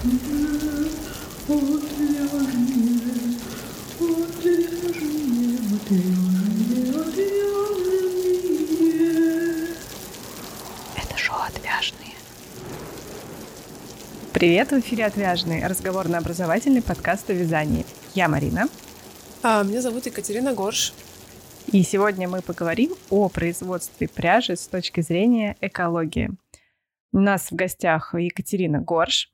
Это шоу «Отвяжные». Привет, в эфире «Отвяжные» — разговорно-образовательный подкаст о вязании. Я Марина. А, меня зовут Екатерина Горш. И сегодня мы поговорим о производстве пряжи с точки зрения экологии. У нас в гостях Екатерина Горш.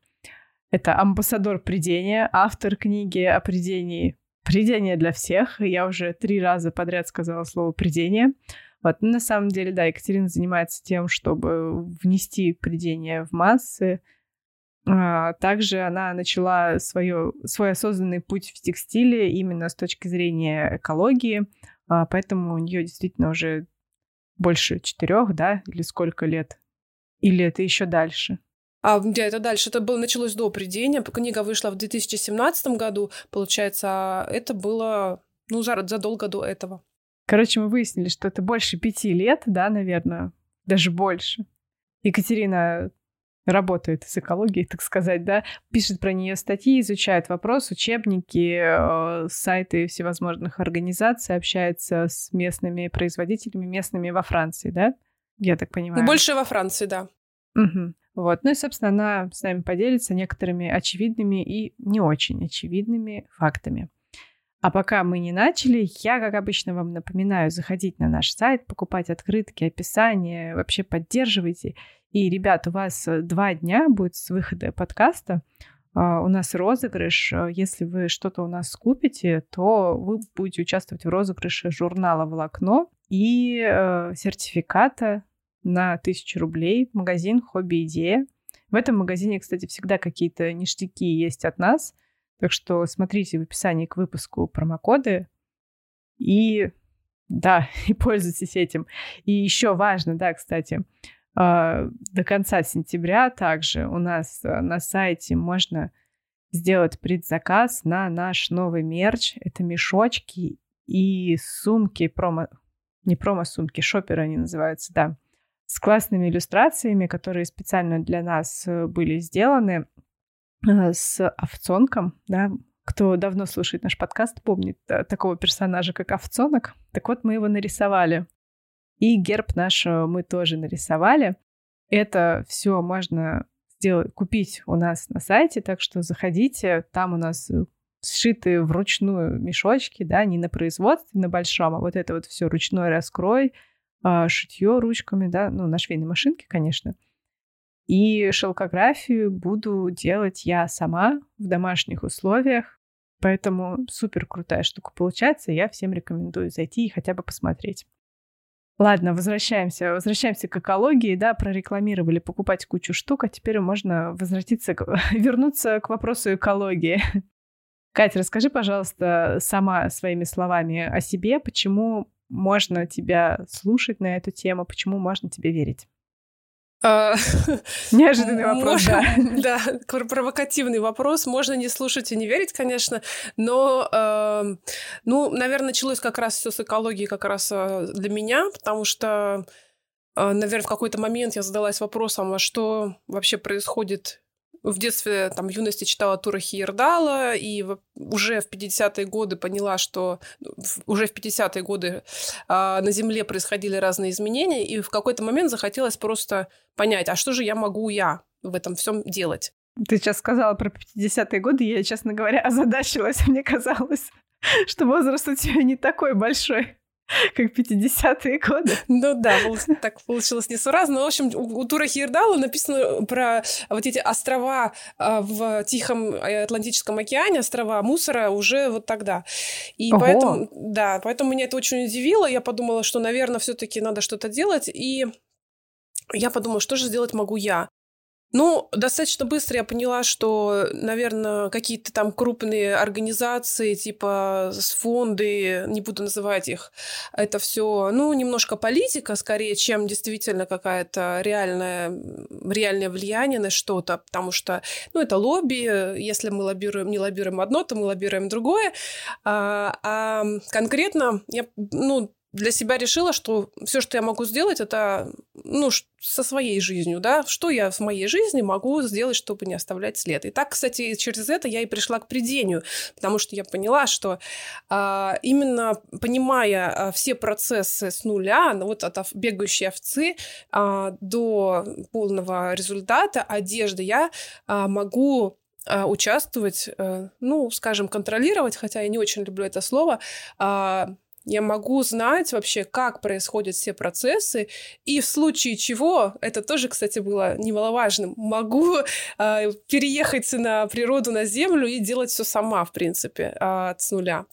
Это амбассадор придения, автор книги о придении «Придение для всех». Я уже три раза подряд сказала слово «придение». Вот. Но на самом деле, да, Екатерина занимается тем, чтобы внести придение в массы. А, также она начала свое, свой осознанный путь в текстиле именно с точки зрения экологии, а, поэтому у нее действительно уже больше четырех, да, или сколько лет? Или это еще дальше? А где это дальше? Это было, началось до придения. Книга вышла в 2017 году, получается, это было, ну, задолго до этого. Короче, мы выяснили, что это больше пяти лет, да, наверное, даже больше. Екатерина работает с экологией, так сказать, да, пишет про нее статьи, изучает вопрос, учебники, э, сайты всевозможных организаций, общается с местными производителями, местными во Франции, да? Я так понимаю. Больше во Франции, да. Угу. Вот. Ну и, собственно, она с нами поделится некоторыми очевидными и не очень очевидными фактами. А пока мы не начали, я, как обычно, вам напоминаю заходить на наш сайт, покупать открытки, описания, вообще поддерживайте. И, ребят, у вас э, два дня будет с выхода подкаста. Uh, у нас розыгрыш. Если вы что-то у нас купите, то вы будете участвовать в розыгрыше журнала «Волокно» и uh, сертификата на 1000 рублей в магазин «Хобби Идея». В этом магазине, кстати, всегда какие-то ништяки есть от нас. Так что смотрите в описании к выпуску промокоды и да, и пользуйтесь этим. И еще важно, да, кстати, а, до конца сентября также у нас э, на сайте можно сделать предзаказ на наш новый мерч. Это мешочки и сумки, промо... не промо-сумки, шоперы они называются, да, с классными иллюстрациями, которые специально для нас э, были сделаны, э, с овцонком, да, кто давно слушает наш подкаст, помнит такого персонажа, как овцонок. Так вот, мы его нарисовали. И герб наш э, мы тоже нарисовали. Это все можно сделать, купить у нас на сайте, так что заходите, там у нас э, сшиты вручную мешочки, да, не на производстве, на большом, а вот это вот все ручной раскрой, шитье ручками, да, ну, на швейной машинке, конечно. И шелкографию буду делать я сама в домашних условиях, поэтому супер крутая штука получается, я всем рекомендую зайти и хотя бы посмотреть. Ладно, возвращаемся. Возвращаемся к экологии, да, прорекламировали покупать кучу штук, а теперь можно возвратиться, вернуться к вопросу экологии. Катя, расскажи, пожалуйста, сама своими словами о себе, почему можно тебя слушать на эту тему, почему можно тебе верить? А, Неожиданный вопрос, да. Да, провокативный вопрос. Можно не слушать и не верить, конечно, но, э, ну, наверное, началось как раз все с экологии как раз э, для меня, потому что, э, наверное, в какой-то момент я задалась вопросом, а что вообще происходит в детстве, там, в юности читала Тура Хиердала, и уже в 50-е годы поняла, что уже в 50-е годы а, на Земле происходили разные изменения, и в какой-то момент захотелось просто понять, а что же я могу я в этом всем делать? Ты сейчас сказала про 50-е годы, я, честно говоря, озадачилась. Мне казалось, что возраст у тебя не такой большой. Как 50-е годы. Ну да, так получилось несуразно. В общем, у Тура Хирдала написано про вот эти острова а, в Тихом Атлантическом океане, острова мусора уже вот тогда. И Ого. поэтому, да, поэтому меня это очень удивило. Я подумала, что, наверное, все таки надо что-то делать. И я подумала, что же сделать могу я? Ну, достаточно быстро я поняла, что, наверное, какие-то там крупные организации, типа фонды, не буду называть их, это все, ну, немножко политика скорее, чем действительно какая-то реальная, реальное влияние на что-то, потому что, ну, это лобби, если мы лоббируем, не лоббируем одно, то мы лоббируем другое, а, а конкретно я, ну, для себя решила, что все, что я могу сделать, это ну, со своей жизнью, да, что я в моей жизни могу сделать, чтобы не оставлять след. И так, кстати, через это я и пришла к предению, потому что я поняла, что а, именно понимая а, все процессы с нуля, ну, вот от бегающей овцы а, до полного результата одежды, я а, могу а, участвовать, а, ну, скажем, контролировать, хотя я не очень люблю это слово, а, я могу знать вообще, как происходят все процессы, и в случае чего, это тоже, кстати, было немаловажным, могу э, переехать на природу, на землю и делать все сама, в принципе, э, с нуля.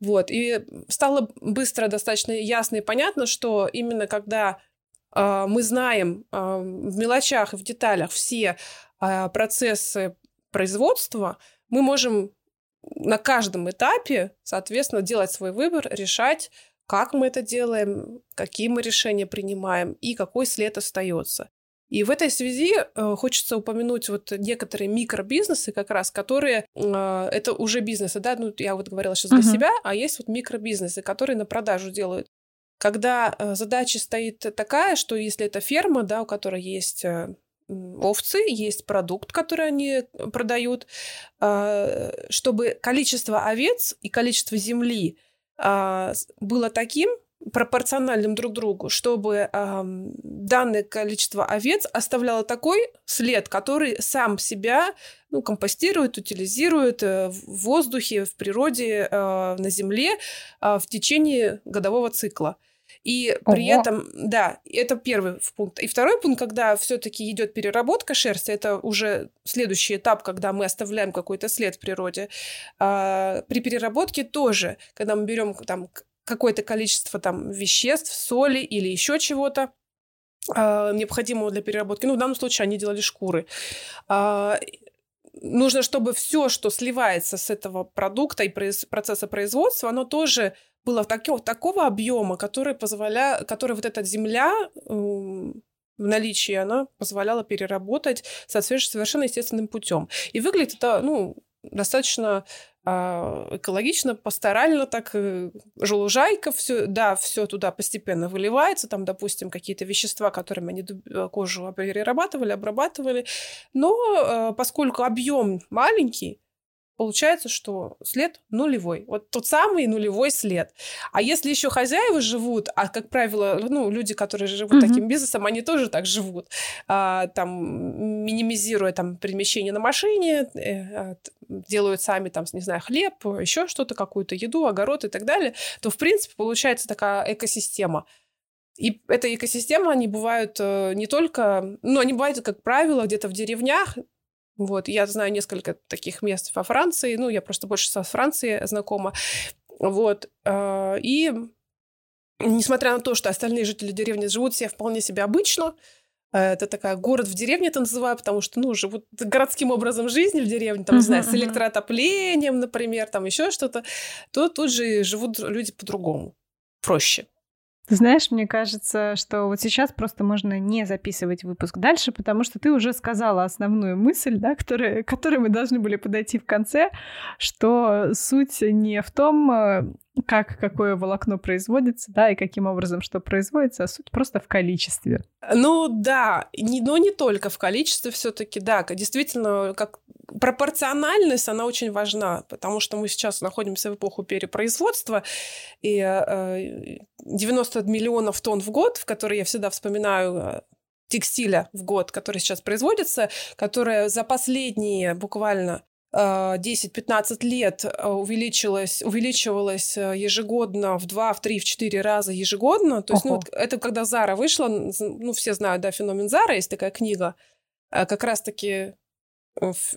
Вот. И стало быстро достаточно ясно и понятно, что именно когда э, мы знаем э, в мелочах и в деталях все э, процессы производства, мы можем на каждом этапе, соответственно, делать свой выбор, решать, как мы это делаем, какие мы решения принимаем и какой след остается. И в этой связи э, хочется упомянуть вот некоторые микробизнесы как раз, которые э, это уже бизнесы, да, ну я вот говорила сейчас для uh-huh. себя, а есть вот микробизнесы, которые на продажу делают. Когда э, задача стоит такая, что если это ферма, да, у которой есть овцы, есть продукт, который они продают, а, чтобы количество овец и количество земли а, было таким, пропорциональным друг другу, чтобы э, данное количество овец оставляло такой след, который сам себя ну, компостирует, утилизирует э, в воздухе, в природе, э, на земле э, в течение годового цикла. И Ого. при этом, да, это первый пункт. И второй пункт, когда все-таки идет переработка шерсти, это уже следующий этап, когда мы оставляем какой-то след в природе. А, при переработке тоже, когда мы берем там какое-то количество там веществ, соли или еще чего-то, а, необходимого для переработки. Ну, в данном случае они делали шкуры. А, нужно, чтобы все, что сливается с этого продукта и процесса производства, оно тоже было такого, такого объема, который позволя, который вот эта земля в наличии, она позволяла переработать совершенно естественным путем. И выглядит это, ну, достаточно а, экологично, пасторально так, э, желужайка, все, да, все туда постепенно выливается, там, допустим, какие-то вещества, которыми они э, кожу перерабатывали, обрабатывали, но э, поскольку объем маленький, получается, что след нулевой. Вот тот самый нулевой след. А если еще хозяева живут, а, как правило, ну, люди, которые живут mm-hmm. таким бизнесом, они тоже так живут, а, там, минимизируя там перемещение на машине, э, делают сами там, не знаю, хлеб, еще что-то, какую-то еду, огород и так далее, то, в принципе, получается такая экосистема. И эта экосистема, они бывают э, не только... Ну, они бывают, как правило, где-то в деревнях, вот, я знаю несколько таких мест во Франции, ну, я просто больше со Францией знакома. Вот, а, и несмотря на то, что остальные жители деревни живут все вполне себе обычно, это такая город в деревне это называю, потому что, ну, живут городским образом жизни в деревне, там, uh-huh, не знаю, с электроотоплением, например, там еще что-то, то тут же живут люди по-другому, проще. Ты знаешь, мне кажется, что вот сейчас просто можно не записывать выпуск дальше, потому что ты уже сказала основную мысль, да, которая, которой мы должны были подойти в конце, что суть не в том, э, как какое волокно производится, да, и каким образом что производится, а суть просто в количестве. Ну да, не, но не только в количестве все-таки, да, действительно, как пропорциональность, она очень важна, потому что мы сейчас находимся в эпоху перепроизводства, и 90 э, миллионов тонн в год, в которые я всегда вспоминаю э, текстиля в год, который сейчас производится, которая за последние буквально 10-15 э, лет увеличилась, увеличивалась ежегодно в 2, в 3, в 4 раза ежегодно. То есть, ну, это когда Зара вышла, ну, все знают, да, феномен Зара, есть такая книга, как раз-таки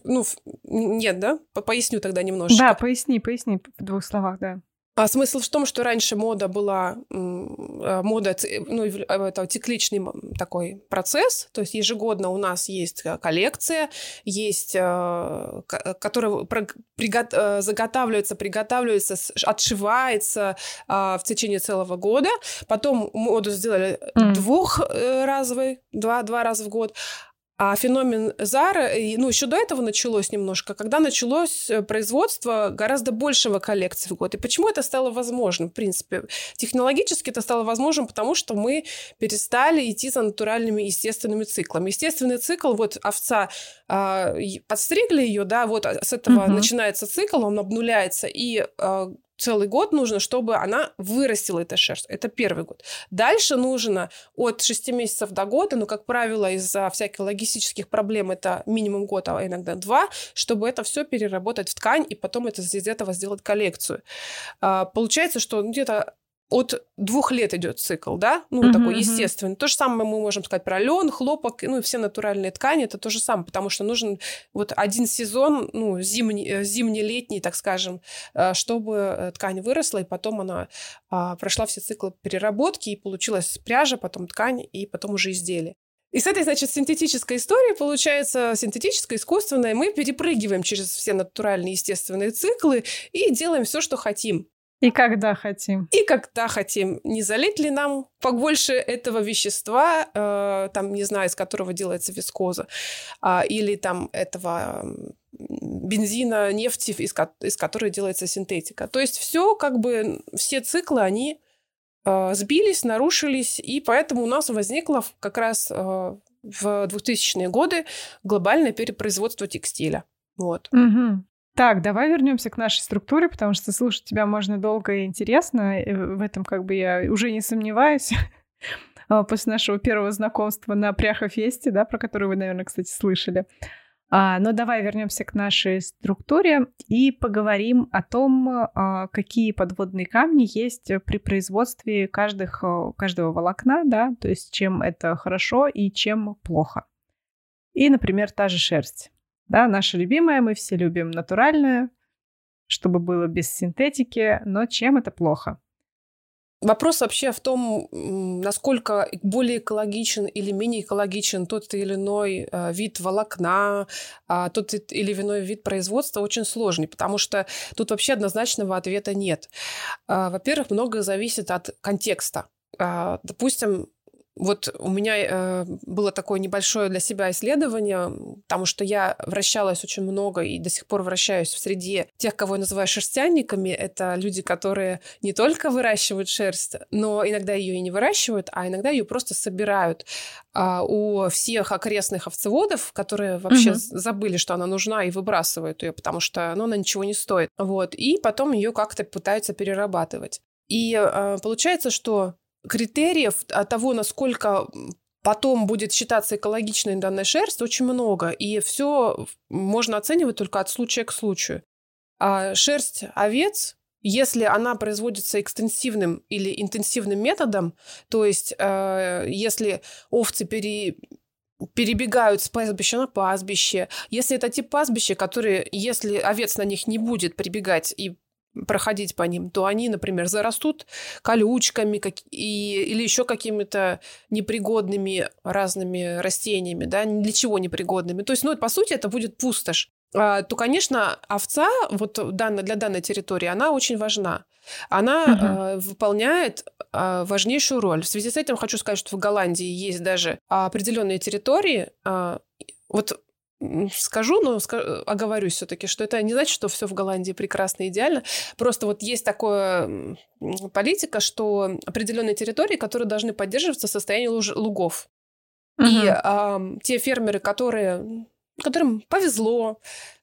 ну, нет, да? Поясню тогда немножечко. Да, поясни, поясни в двух словах, да. А смысл в том, что раньше мода была, а, мода, ну, а, это цикличный такой процесс, то есть ежегодно у нас есть коллекция, есть, которая заготавливается, приготавливается, отшивается в течение целого года. Потом моду сделали mm. двухразовой, два, два раза в год, А феномен Зара, ну, еще до этого началось немножко, когда началось э, производство гораздо большего коллекции в год. И почему это стало возможным, в принципе? Технологически это стало возможным, потому что мы перестали идти за натуральными естественными циклами. Естественный цикл, вот овца, э, подстригли ее, да, вот с этого угу. начинается цикл, он обнуляется, и э, целый год нужно, чтобы она вырастила эта шерсть. Это первый год. Дальше нужно от 6 месяцев до года, но, как правило, из-за всяких логистических проблем это минимум год, а иногда два, чтобы это все переработать в ткань и потом это, из этого сделать коллекцию. А, получается, что где-то от двух лет идет цикл, да, ну, uh-huh, такой естественный. То же самое мы можем сказать про лен, хлопок, ну, и все натуральные ткани, это то же самое, потому что нужен вот один сезон, ну, зимний, э, зимний-летний, так скажем, э, чтобы э, ткань выросла, и потом она а, прошла все циклы переработки, и получилась пряжа, потом ткань, и потом уже изделие. И с этой, значит, синтетической историей получается синтетическая, искусственная. Мы перепрыгиваем через все натуральные, естественные циклы и делаем все, что хотим. И когда хотим. И когда хотим. Не залить ли нам побольше этого вещества, э, там, не знаю, из которого делается вискоза, э, или там этого бензина, нефти, из, из которой делается синтетика. То есть все, как бы, все циклы, они э, сбились, нарушились, и поэтому у нас возникло как раз э, в 2000-е годы глобальное перепроизводство текстиля. Вот. Угу. Так, давай вернемся к нашей структуре, потому что слушать тебя можно долго и интересно. И в этом как бы я уже не сомневаюсь. А, после нашего первого знакомства на Пряхофесте, да, про который вы, наверное, кстати, слышали. А, но давай вернемся к нашей структуре и поговорим о том, а, какие подводные камни есть при производстве каждых, каждого волокна, да, то есть чем это хорошо и чем плохо. И, например, та же шерсть. Да, наша любимая, мы все любим натуральное, чтобы было без синтетики, но чем это плохо? Вопрос вообще в том, насколько более экологичен или менее экологичен тот или иной э, вид волокна, а, тот или иной вид производства очень сложный, потому что тут вообще однозначного ответа нет. А, во-первых, многое зависит от контекста. А, допустим, вот у меня э, было такое небольшое для себя исследование, потому что я вращалась очень много и до сих пор вращаюсь в среде тех, кого я называю шерстяниками. Это люди, которые не только выращивают шерсть, но иногда ее и не выращивают, а иногда ее просто собирают а, у всех окрестных овцеводов, которые вообще угу. забыли, что она нужна, и выбрасывают ее, потому что ну, она ничего не стоит. Вот. И потом ее как-то пытаются перерабатывать. И э, получается, что критериев того, насколько потом будет считаться экологичной данная шерсть, очень много. И все можно оценивать только от случая к случаю. А шерсть овец, если она производится экстенсивным или интенсивным методом, то есть э, если овцы пере, перебегают с пастбища на пастбище, если это тип пастбища, которые, если овец на них не будет прибегать и проходить по ним, то они, например, зарастут колючками как, и, или еще какими-то непригодными разными растениями, да, для чего непригодными. То есть, ну, по сути, это будет пустошь. А, то, конечно, овца вот для данной территории, она очень важна. Она угу. выполняет э, важнейшую роль. В связи с этим хочу сказать, что в Голландии есть даже определенные территории. Э, вот скажу, но оговорюсь все-таки, что это не значит, что все в Голландии прекрасно и идеально. Просто вот есть такая политика, что определенные территории, которые должны поддерживаться в состоянии лугов. Угу. И а, те фермеры, которые, которым повезло,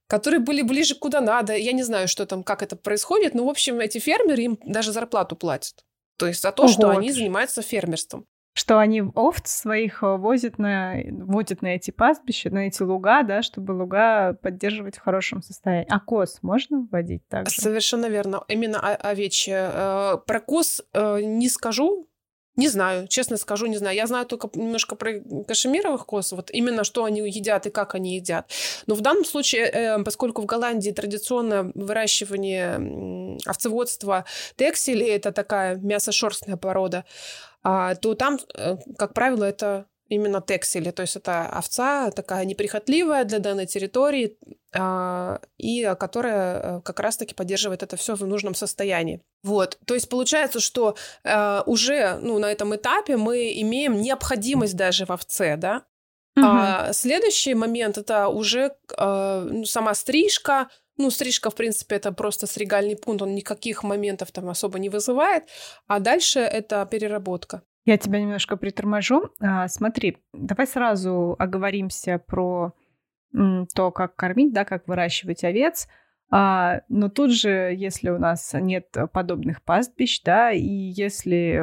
которые были ближе куда надо, я не знаю, что там, как это происходит, но, в общем, эти фермеры им даже зарплату платят. То есть за то, Ого. что они занимаются фермерством что они овц своих э, возят на, водят на эти пастбища, на эти луга, да, чтобы луга поддерживать в хорошем состоянии. А коз можно вводить также? Совершенно верно. Именно овечье. Э, про коз э, не скажу, не знаю, честно скажу, не знаю. Я знаю только немножко про кашемировых коз, вот именно что они едят и как они едят. Но в данном случае, поскольку в Голландии традиционное выращивание овцеводства текселей, это такая мясошерстная порода, то там, э, как правило, это именно тексили, то есть это овца такая неприхотливая для данной территории, а, и которая э, как раз-таки поддерживает это все в нужном состоянии. Вот, то есть получается, что э, уже ну, на этом этапе мы имеем необходимость даже в овце, да, Угу. А следующий момент это уже э, ну, сама стрижка. Ну, стрижка, в принципе, это просто стригальный пункт, он никаких моментов там особо не вызывает. А дальше это переработка. Я тебя немножко приторможу. А, смотри, давай сразу оговоримся про то, как кормить, да, как выращивать овец. А, но тут же, если у нас нет подобных пастбищ, да, и если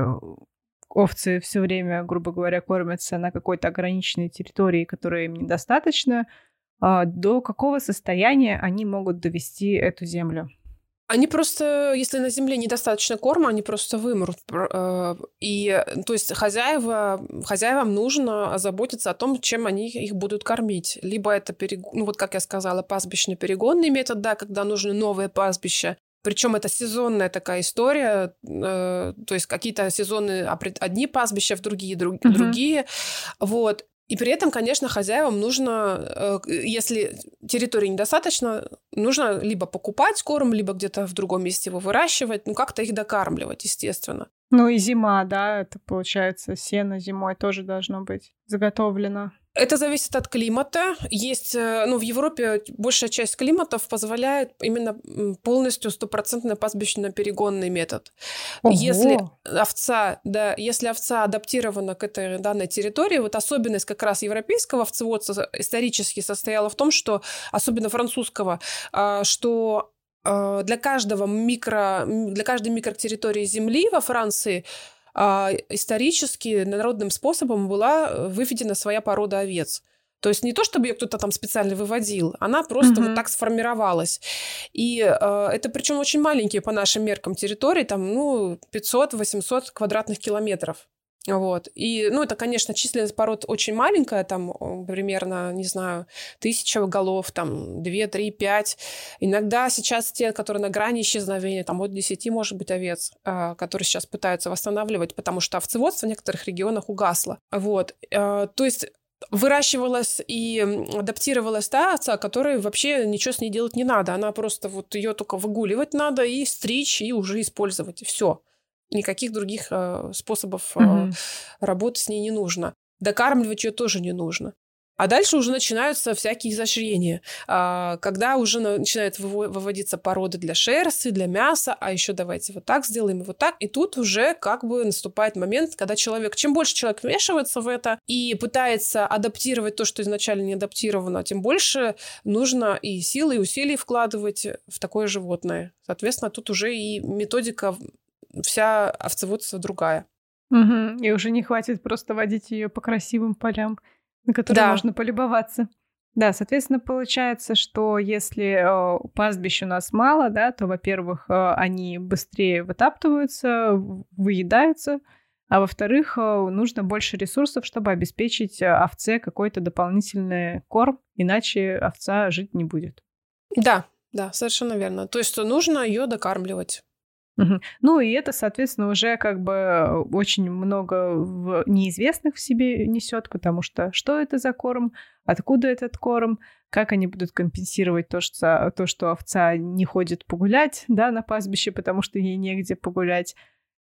овцы все время, грубо говоря, кормятся на какой-то ограниченной территории, которая им недостаточно, до какого состояния они могут довести эту землю? Они просто, если на земле недостаточно корма, они просто вымрут. Э, и, то есть, хозяева, хозяевам нужно заботиться о том, чем они их будут кормить. Либо это, перег... ну вот как я сказала, пастбищно-перегонный метод, да, когда нужны новые пастбища. Причем это сезонная такая история, э, то есть какие-то сезоны одни пастбища, в другие друг, uh-huh. другие, вот. И при этом, конечно, хозяевам нужно, э, если территории недостаточно, нужно либо покупать корм, либо где-то в другом месте его выращивать, ну как-то их докармливать, естественно. Ну и зима, да, это получается сено зимой тоже должно быть заготовлено. Это зависит от климата. Есть, э, ну, в Европе большая часть климатов позволяет именно полностью стопроцентно пастбищно-перегонный метод. Ого. Если овца, да, если овца адаптирована к этой данной территории, вот особенность как раз европейского овцеводства исторически состояла в том, что, особенно французского, а, что а, для каждого микро, для каждой микротерритории земли во Франции исторически народным способом была выведена своя порода овец. То есть не то, чтобы ее кто-то там специально выводил, она просто mm-hmm. вот так сформировалась. И э, это причем очень маленькие по нашим меркам территории, там, ну, 500-800 квадратных километров. Вот. И, ну, это, конечно, численность пород очень маленькая, там примерно, не знаю, тысяча голов, там, две, три, пять. Иногда сейчас те, которые на грани исчезновения, там, от десяти, может быть, овец, э, которые сейчас пытаются восстанавливать, потому что овцеводство в некоторых регионах угасло. Вот. Э, то есть выращивалась и адаптировалась та овца, которой вообще ничего с ней делать не надо. Она просто вот ее только выгуливать надо и стричь, и уже использовать, все. Никаких других э, способов э, работы с ней не нужно. Докармливать ее тоже не нужно. А дальше уже начинаются всякие изощрения, а, когда уже начинают выводиться породы для шерсти, для мяса, а еще давайте вот так сделаем и вот так. И тут уже как бы наступает момент, когда человек, чем больше человек вмешивается в это и пытается адаптировать то, что изначально не адаптировано, тем больше нужно и силы, и усилий вкладывать в такое животное. Соответственно, тут уже и методика вся овцеводство другая. Угу. И уже не хватит просто водить ее по красивым полям, на которые да. можно полюбоваться. Да, соответственно, получается, что если э, пастбищ у нас мало, да, то, во-первых, э, они быстрее вытаптываются, выедаются, а во-вторых, э, нужно больше ресурсов, чтобы обеспечить овце какой-то дополнительный корм, иначе овца жить не будет. Да, да, совершенно верно. То есть нужно ее докармливать. Ну и это, соответственно, уже как бы очень много в неизвестных в себе несет, потому что что это за корм, откуда этот корм, как они будут компенсировать то, что, то, что овца не ходит погулять да, на пастбище, потому что ей негде погулять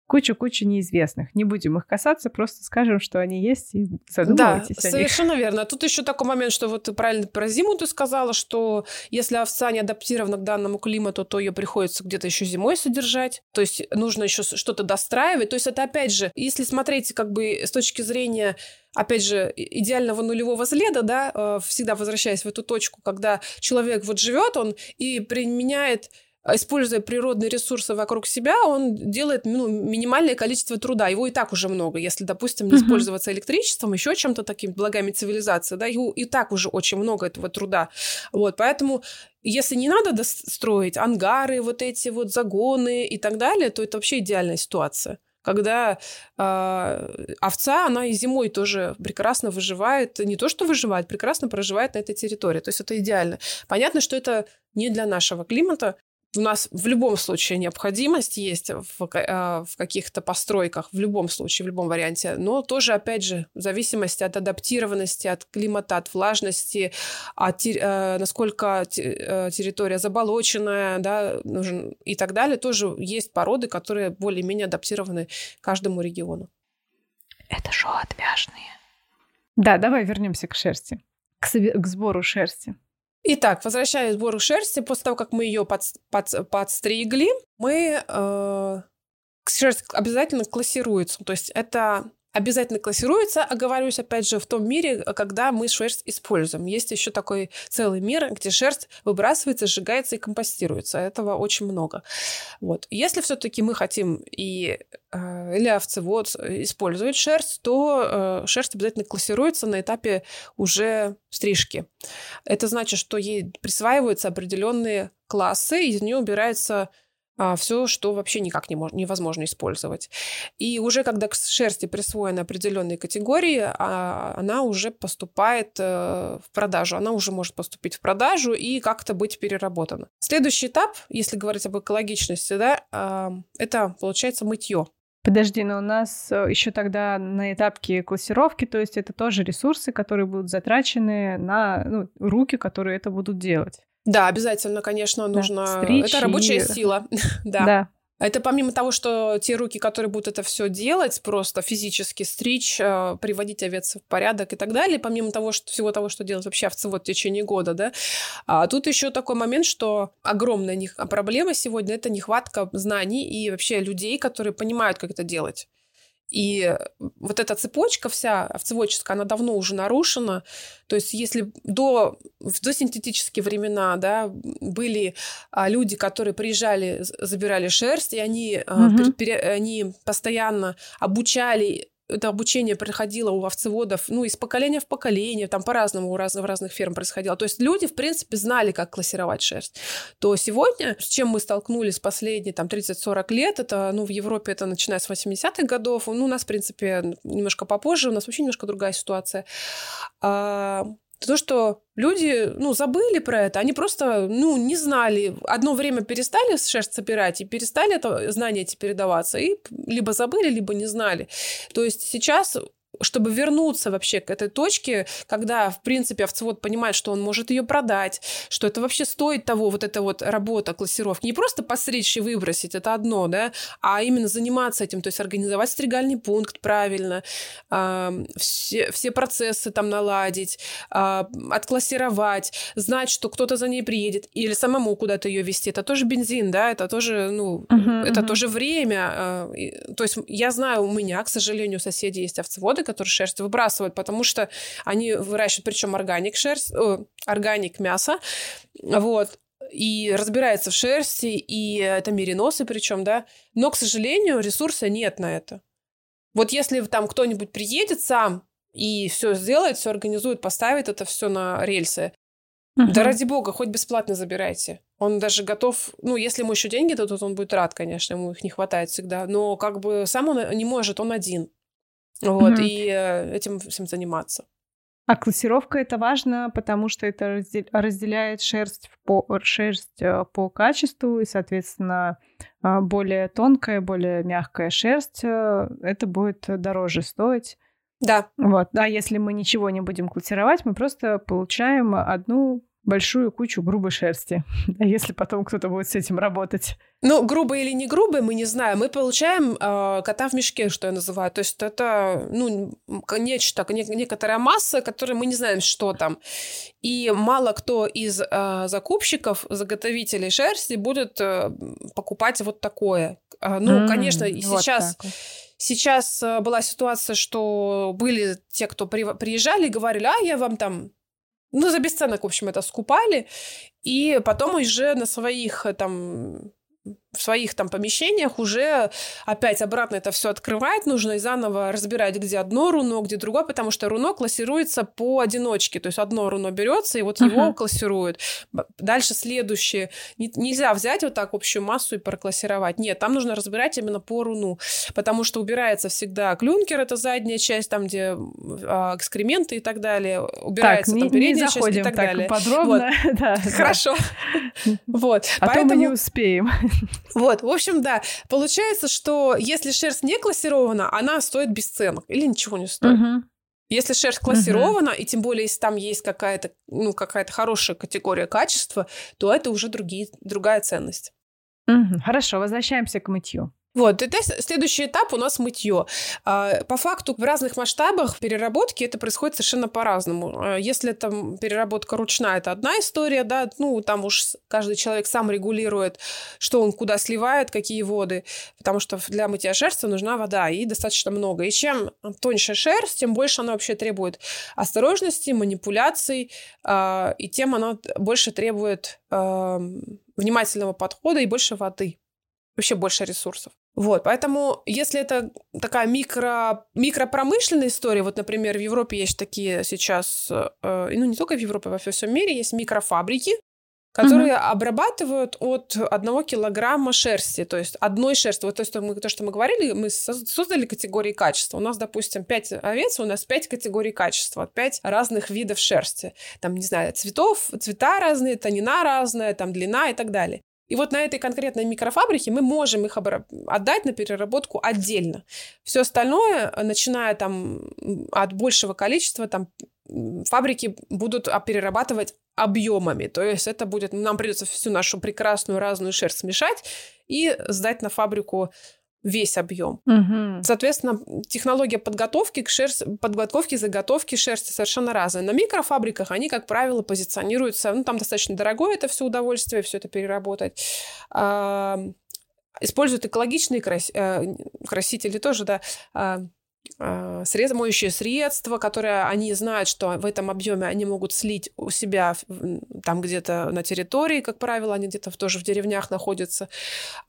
кучу-кучу неизвестных. Не будем их касаться, просто скажем, что они есть и задумывайтесь да, о совершенно них. верно. Тут еще такой момент, что вот ты правильно про зиму ты сказала, что если овца не адаптирована к данному климату, то ее приходится где-то еще зимой содержать. То есть нужно еще что-то достраивать. То есть это опять же, если смотреть как бы с точки зрения опять же, идеального нулевого следа, да, э, всегда возвращаясь в эту точку, когда человек вот живет, он и применяет используя природные ресурсы вокруг себя, он делает ну, минимальное количество труда. Его и так уже много. Если, допустим, не uh-huh. использоваться электричеством, еще чем-то таким благами цивилизации, да, его и так уже очень много этого труда. Вот, поэтому если не надо строить ангары, вот эти вот загоны и так далее, то это вообще идеальная ситуация когда э, овца, она и зимой тоже прекрасно выживает, не то что выживает, прекрасно проживает на этой территории. То есть это идеально. Понятно, что это не для нашего климата, у нас в любом случае необходимость есть в, э, в каких-то постройках, в любом случае, в любом варианте, но тоже, опять же, в зависимости от адаптированности, от климата, от влажности, от э, насколько э, территория заболоченная, да, нужен, и так далее, тоже есть породы, которые более-менее адаптированы каждому региону. Это шоу «Отвяжные». Да, давай вернемся к шерсти, к, к сбору шерсти. Итак, возвращаясь к сбору шерсти, после того, как мы ее под, под, подстригли, мы э, шерсть обязательно классируется. То есть это обязательно классируется, оговорюсь, опять же, в том мире, когда мы шерсть используем. Есть еще такой целый мир, где шерсть выбрасывается, сжигается и компостируется. Этого очень много. Вот. Если все-таки мы хотим и э, или овцевод использовать шерсть, то э, шерсть обязательно классируется на этапе уже стрижки. Это значит, что ей присваиваются определенные классы, из нее убирается а, все, что вообще никак не мож- невозможно использовать. И уже когда к шерсти присвоены определенные категории, а, она уже поступает э, в продажу. Она уже может поступить в продажу и как-то быть переработана. Следующий этап, если говорить об экологичности, да, э, это получается мытье. Подожди, но у нас э, еще тогда на этапе классировки, то есть это тоже ресурсы, которые будут затрачены на ну, руки, которые это будут делать. Да, обязательно, конечно, нужно. Да, это рабочая и... сила. да. да. Это помимо того, что те руки, которые будут это все делать, просто физически стричь, э, приводить овец в порядок и так далее, помимо того, что всего того, что делать вообще овцевод в течение года, да, а тут еще такой момент, что огромная проблема сегодня это нехватка знаний и вообще людей, которые понимают, как это делать. И вот эта цепочка вся овцеводческая, она давно уже нарушена. То есть если до, в досинтетические времена да, были а, люди, которые приезжали, забирали шерсть, и они, угу. пере, они постоянно обучали это обучение проходило у овцеводов, ну, из поколения в поколение, там по-разному у разных, в разных ферм происходило. То есть люди, в принципе, знали, как классировать шерсть. То сегодня, с чем мы столкнулись последние там 30-40 лет, это, ну, в Европе это начиная с 80-х годов, ну, у нас, в принципе, немножко попозже, у нас вообще немножко другая ситуация. А, то, что люди, ну, забыли про это, они просто, ну, не знали. Одно время перестали шерсть собирать и перестали это знание эти передаваться, и либо забыли, либо не знали. То есть сейчас чтобы вернуться вообще к этой точке, когда, в принципе, овцевод понимает, что он может ее продать, что это вообще стоит того, вот эта вот работа классировки. Не просто постричь и выбросить, это одно, да, а именно заниматься этим, то есть организовать стригальный пункт правильно, все, все процессы там наладить, э, отклассировать, знать, что кто-то за ней приедет, или самому куда-то ее вести. Это тоже бензин, да, это тоже, ну, uh-huh, это uh-huh. тоже время. Э, то есть я знаю, у меня, к сожалению, соседи есть овцеводы, которые шерсть выбрасывают, потому что они выращивают, причем органик шерсть, органик мясо, вот, и разбирается в шерсти, и это мериносы причем, да, но, к сожалению, ресурса нет на это. Вот если там кто-нибудь приедет сам и все сделает, все организует, поставит это все на рельсы, uh Да ради бога, хоть бесплатно забирайте. Он даже готов, ну, если ему еще деньги дадут, он будет рад, конечно, ему их не хватает всегда. Но как бы сам он не может, он один. Вот, mm-hmm. и э, этим всем заниматься. А классировка это важно, потому что это разделяет шерсть по, шерсть э, по качеству, и, соответственно, а, более тонкая, более мягкая шерсть, э, это будет дороже стоить. Да. Вот. А если мы ничего не будем классировать, мы просто получаем одну большую кучу грубой шерсти, если потом кто-то будет с этим работать. Ну, грубый или не грубый, мы не знаем. Мы получаем э, кота в мешке, что я называю. То есть это, ну, нечто, не, некоторая масса, которой мы не знаем, что там. И мало кто из э, закупщиков, заготовителей шерсти будет э, покупать вот такое. Э, ну, mm, конечно, вот сейчас... Вот. Сейчас была ситуация, что были те, кто при, приезжали и говорили, а я вам там ну, за бесценок, в общем, это скупали. И потом уже на своих э, там в своих там помещениях уже опять обратно это все открывать нужно и заново разбирать, где одно руно, где другое, потому что руно классируется по одиночке, то есть одно руно берется и вот uh-huh. его классируют. Дальше следующее. нельзя взять вот так общую массу и проклассировать. Нет, там нужно разбирать именно по руну, потому что убирается всегда клюнкер, это задняя часть, там, где а, экскременты и так далее, убирается так, там не, передняя не часть и так, так далее. подробно. Вот. да, Хорошо. Вот. А то мы не успеем. Вот, в общем, да. Получается, что если шерсть не классирована, она стоит бесценок или ничего не стоит. Угу. Если шерсть классирована, угу. и тем более, если там есть какая-то, ну, какая-то хорошая категория качества, то это уже другие, другая ценность. Угу. Хорошо, возвращаемся к мытью. Вот, это следующий этап у нас мытье. А, по факту в разных масштабах переработки это происходит совершенно по-разному. А, если там переработка ручная, это одна история, да, ну там уж каждый человек сам регулирует, что он куда сливает, какие воды, потому что для мытья шерсти нужна вода, и достаточно много. И чем тоньше шерсть, тем больше она вообще требует осторожности, манипуляций, а, и тем она больше требует внимательного подхода и больше воды вообще больше ресурсов. Вот, поэтому если это такая микро, микропромышленная история, вот, например, в Европе есть такие сейчас, э, ну, не только в Европе, во всем мире есть микрофабрики, которые mm-hmm. обрабатывают от одного килограмма шерсти, то есть одной шерсти. Вот то, что мы, то, что мы говорили, мы создали категории качества. У нас, допустим, 5 овец, у нас 5 категорий качества, 5 разных видов шерсти. Там, не знаю, цветов, цвета разные, тонина разная, там длина и так далее. И вот на этой конкретной микрофабрике мы можем их отдать на переработку отдельно. Все остальное, начиная там от большего количества, там фабрики будут перерабатывать объемами. То есть это будет, нам придется всю нашу прекрасную разную шерсть смешать и сдать на фабрику весь объем. Угу. Соответственно, технология подготовки к шерсти, подготовки заготовки шерсти совершенно разная. На микрофабриках они, как правило, позиционируются, ну, там достаточно дорогое это все удовольствие, все это переработать. А, используют экологичные крас... Э, красители тоже, да, а, сред, моющие средства, которые они знают, что в этом объеме они могут слить у себя там где-то на территории, как правило, они где-то тоже в деревнях находятся.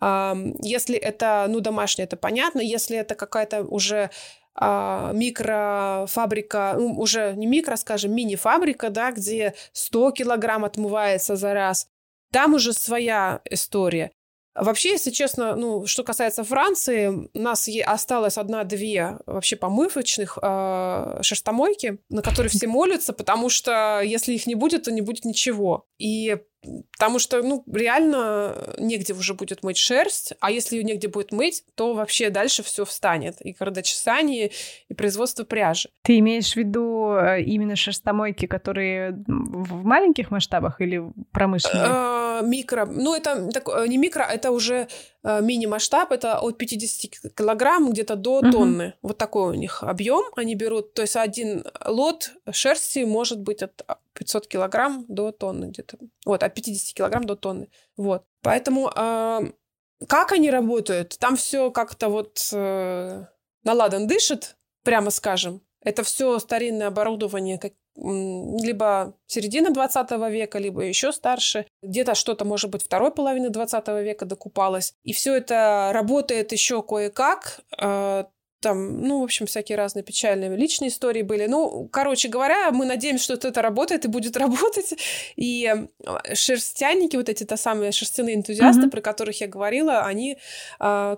Если это, ну, домашнее, это понятно. Если это какая-то уже а, микрофабрика, ну, уже не микро, скажем, мини-фабрика, да, где 100 килограмм отмывается за раз, там уже своя история. Вообще, если честно, ну, что касается Франции, у нас осталось одна-две вообще помывочных э, шерстомойки, на которые все молятся, потому что если их не будет, то не будет ничего. И Потому что, ну, реально негде уже будет мыть шерсть, а если ее негде будет мыть, то вообще дальше все встанет. И кардочесание, и производство пряжи. Ты имеешь в виду э, именно шерстомойки, которые в маленьких масштабах или промышленные? Э, микро. Ну, это э, не микро, это уже мини-масштаб, это от 50 килограмм где-то до тонны. Вот такой у них объем они берут. То есть один лот шерсти может быть от 500 килограмм до тонны где-то. Вот, от 50 килограмм до тонны. Вот. Поэтому э, как они работают? Там все как-то вот э, наладан дышит, прямо скажем. Это все старинное оборудование, как, либо середина 20 века, либо еще старше. Где-то что-то, может быть, второй половины 20 века докупалось. И все это работает еще кое-как. Э, там, ну, в общем, всякие разные печальные личные истории были. Ну, короче говоря, мы надеемся, что это работает и будет работать. И э, шерстяники, вот эти то самые шерстяные энтузиасты, mm-hmm. про которых я говорила, они э,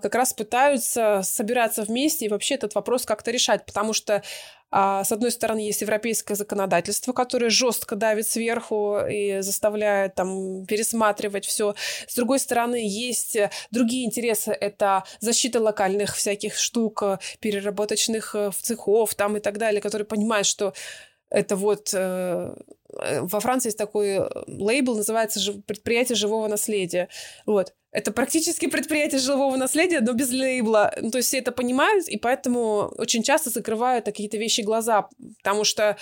как раз пытаются собираться вместе и вообще этот вопрос как-то решать, потому что с одной стороны, есть европейское законодательство, которое жестко давит сверху и заставляет там пересматривать все. С другой стороны, есть другие интересы. Это защита локальных всяких штук, переработочных э, цехов там и так далее, которые понимают, что это вот э, э, во Франции есть такой э, лейбл, называется предприятие живого наследия. Вот. Это практически предприятие живого наследия, но без лейбла. Ну, то есть все это понимают, и поэтому очень часто закрывают какие-то вещи глаза, потому что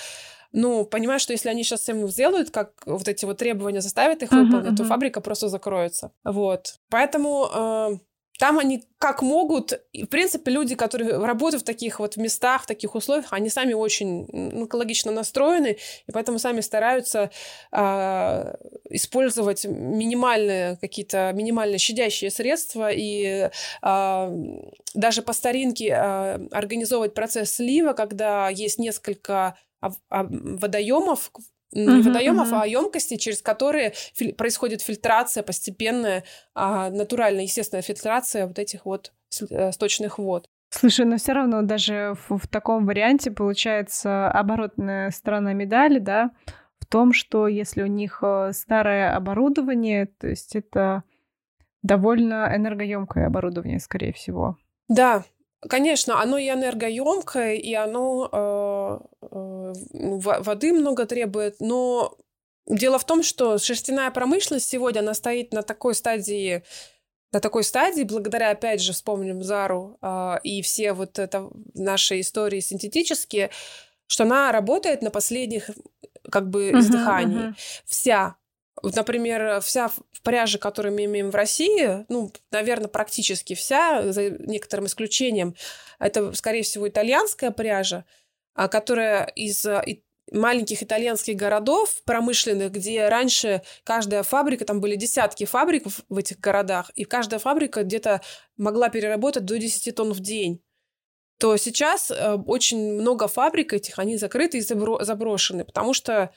ну, понимаю, что если они сейчас всем сделают, как вот эти вот требования заставят их uh-huh, выполнить, uh-huh. то фабрика просто закроется. Вот. Поэтому э, там они как могут, в принципе, люди, которые работают в таких вот местах, в таких условиях, они сами очень экологично настроены, и поэтому сами стараются э, использовать минимальные какие-то минимально щадящие средства и э, даже по старинке э, организовывать процесс слива, когда есть несколько водоемов, не водоемов, а емкости, через которые фи- происходит фильтрация постепенная, а, натуральная, естественная фильтрация вот этих вот э, сточных вод. Слушай, но все равно даже в, в таком варианте получается оборотная сторона медали, да, в том, что если у них э, старое оборудование, то есть это довольно энергоемкое оборудование, скорее всего. Да, Конечно, оно и энергоемкое, и оно э, э, воды много требует, но дело в том, что шерстяная промышленность сегодня, она стоит на такой стадии на такой стадии, благодаря, опять же, вспомним Зару э, и все вот это наши истории синтетические, что она работает на последних как бы uh-huh, издыхании. Uh-huh. Вся. Вот, например, вся пряжа, которую мы имеем в России, ну, наверное, практически вся, за некоторым исключением, это, скорее всего, итальянская пряжа, а, которая из маленьких итальянских городов промышленных, где раньше каждая фабрика, там были десятки фабрик в этих городах, и каждая фабрика где-то могла переработать до 10 тонн в день то сейчас э, очень много фабрик этих, они закрыты и заброшены, потому что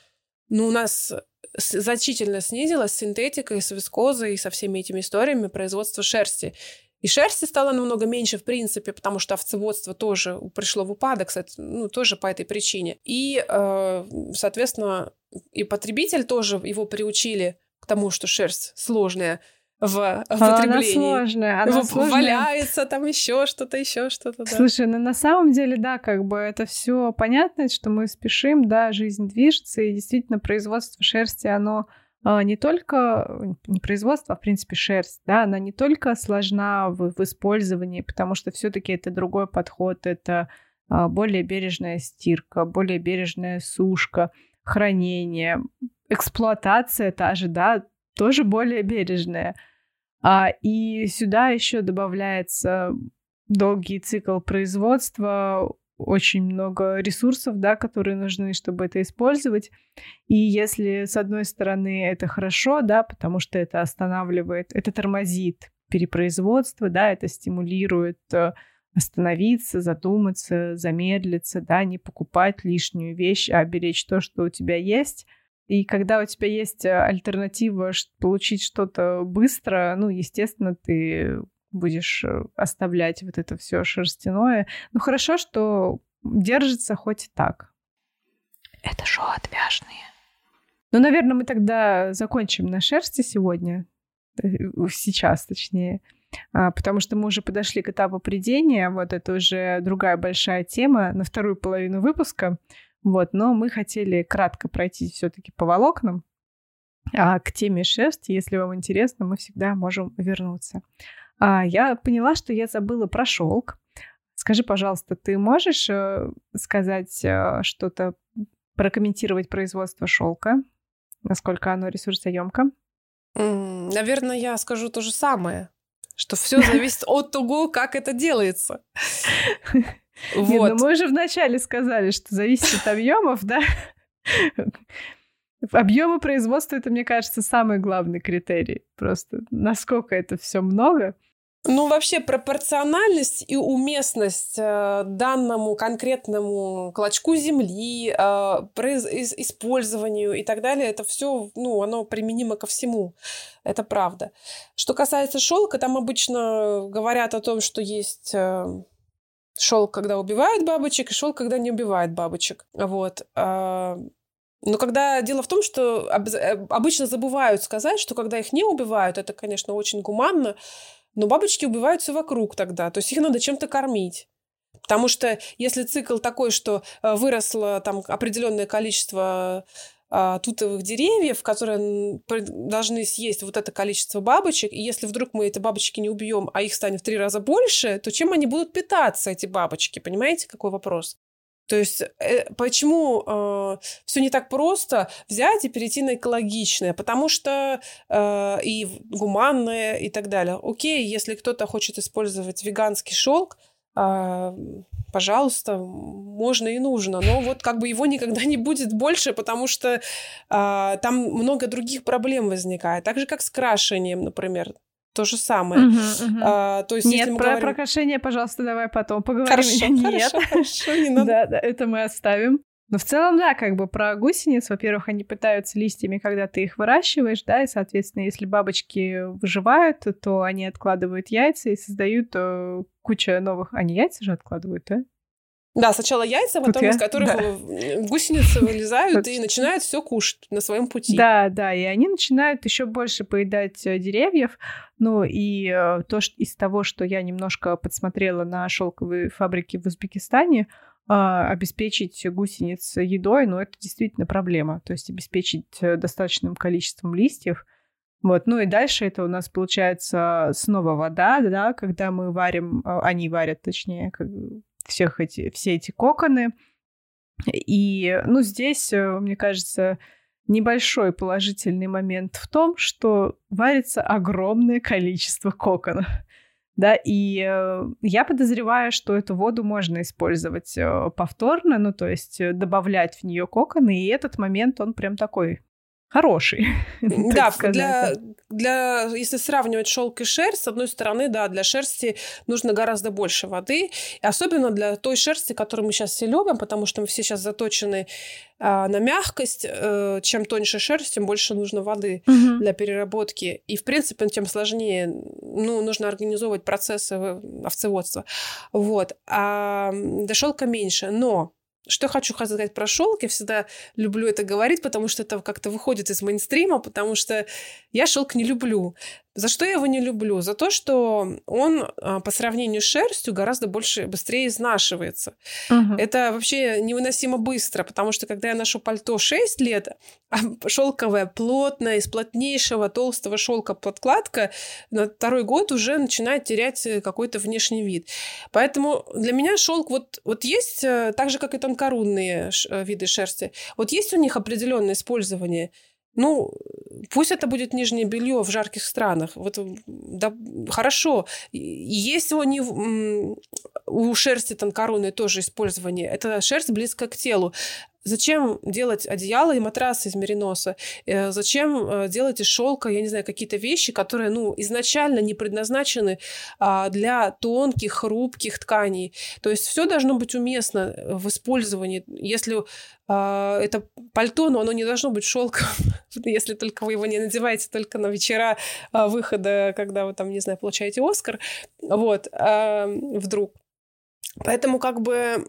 ну, у нас значительно снизилась синтетика и с вискозой, и со всеми этими историями производства шерсти. И шерсти стало намного меньше, в принципе, потому что овцеводство тоже пришло в упадок, кстати, ну, тоже по этой причине. И, э, соответственно, и потребитель тоже его приучили к тому, что шерсть сложная в потреблении. Она сложная, она сложная. Валяется там еще что-то, еще что-то. Да. Слушай, ну на самом деле, да, как бы это все понятно, что мы спешим, да, жизнь движется, и действительно производство шерсти, оно а, не только, не производство, а в принципе шерсть, да, она не только сложна в, в использовании, потому что все-таки это другой подход, это а, более бережная стирка, более бережная сушка, хранение, эксплуатация та же, да, тоже более бережная. А, и сюда еще добавляется долгий цикл производства, очень много ресурсов, да, которые нужны, чтобы это использовать. И если, с одной стороны, это хорошо, да, потому что это останавливает, это тормозит перепроизводство, да, это стимулирует э, остановиться, задуматься, замедлиться, да, не покупать лишнюю вещь, а беречь то, что у тебя есть. И когда у тебя есть э, альтернатива получить что-то быстро, ну, естественно, ты будешь э, оставлять вот это все шерстяное. Ну, хорошо, что держится хоть так. Это шоу отвяжные. Ну, наверное, мы тогда закончим на шерсти сегодня. Э, сейчас, точнее. А, потому что мы уже подошли к этапу придения. Вот это уже другая большая тема на вторую половину выпуска. Вот, но мы хотели кратко пройти все-таки по волокнам. А к теме шерсти, если вам интересно, мы всегда можем вернуться. А, я поняла, что я забыла про шелк. Скажи, пожалуйста, ты можешь э, сказать э, что-то, прокомментировать производство шелка? Насколько оно ресурсоемко? Наверное, я скажу то же самое, что все зависит от того, как это делается. Вот. Нет, ну мы уже вначале сказали, что зависит от объемов, да? Объемы производства это, мне кажется, самый главный критерий. Просто насколько это все много. Ну, вообще пропорциональность и уместность э, данному конкретному клочку земли, э, произ, из, использованию и так далее, это все, ну, оно применимо ко всему. Это правда. Что касается шелка, там обычно говорят о том, что есть э, шелк, когда убивает бабочек, и шелк, когда не убивает бабочек. Вот. А, но когда дело в том, что э, обычно забывают сказать, что когда их не убивают, это, конечно, очень гуманно, но бабочки убиваются вокруг тогда, то есть их надо чем-то кормить. Потому что если цикл такой, что э, выросло там определенное количество тутовых деревьев, которые должны съесть вот это количество бабочек, и если вдруг мы эти бабочки не убьем, а их станет в три раза больше, то чем они будут питаться, эти бабочки? Понимаете, какой вопрос? То есть э, почему э, все не так просто взять и перейти на экологичное? Потому что э, и гуманное и так далее. Окей, если кто-то хочет использовать веганский шелк, пожалуйста, можно и нужно. Но вот как бы его никогда не будет больше, потому что а, там много других проблем возникает. Так же, как с крашением, например. То же самое. Угу, угу. А, то есть, Нет, если мы про, говорим... про крашение, пожалуйста, давай потом поговорим. Хорошо, Нет. хорошо, хорошо, не надо. Да, да, это мы оставим. Но в целом, да, как бы про гусениц, во-первых, они питаются листьями, когда ты их выращиваешь, да, и, соответственно, если бабочки выживают, то они откладывают яйца и создают э, куча новых... Они яйца же откладывают, да? Да, сначала яйца, потом я... из которых да. гусеницы вылезают и начинают все кушать на своем пути. Да, да, и они начинают еще больше поедать э, деревьев. Ну и э, то, что из того, что я немножко подсмотрела на шелковые фабрики в Узбекистане, а, обеспечить гусениц едой, ну, это действительно проблема. То есть обеспечить э, достаточным количеством листьев, Вот, ну и дальше это у нас получается снова вода, да, когда мы варим, а, они варят, точнее, всех эти, все эти коконы. И, ну, здесь, э, мне кажется, небольшой положительный момент в том, что варится огромное количество коконов. Да, и э, я подозреваю, что эту воду можно использовать э, повторно, ну, то есть э, добавлять в нее коконы, и этот момент, он прям такой хороший. Да, для, для, если сравнивать шелк и шерсть, с одной стороны, да, для шерсти нужно гораздо больше воды, и особенно для той шерсти, которую мы сейчас все любим, потому что мы все сейчас заточены а, на мягкость. Э, чем тоньше шерсть, тем больше нужно воды угу. для переработки. И, в принципе, тем сложнее, ну, нужно организовывать процессы овцеводства. Вот. А для шелка меньше. Но что хочу сказать про шелк, я всегда люблю это говорить, потому что это как-то выходит из мейнстрима, потому что я шелк не люблю. За что я его не люблю? За то, что он а, по сравнению с шерстью гораздо больше, быстрее изнашивается. Угу. Это вообще невыносимо быстро, потому что когда я ношу пальто 6 лет, а шелковая, плотная, из плотнейшего толстого шелка подкладка на второй год уже начинает терять э, какой-то внешний вид. Поэтому для меня шелк вот, вот есть, э, так же, как и тонкорунные э, виды шерсти, вот есть у них определенное использование – ну, пусть это будет нижнее белье в жарких странах. Вот, да, хорошо. Есть у, не, у шерсти тонкорунной тоже использование. Это шерсть близко к телу. Зачем делать одеяло и матрасы из мериноса? Э, зачем э, делать из шелка, я не знаю, какие-то вещи, которые, ну, изначально не предназначены а, для тонких, хрупких тканей? То есть все должно быть уместно в использовании. Если а, это пальто, но оно не должно быть шелком, если только вы его не надеваете только на вечера а, выхода, когда вы там, не знаю, получаете Оскар, вот, вдруг. Поэтому как бы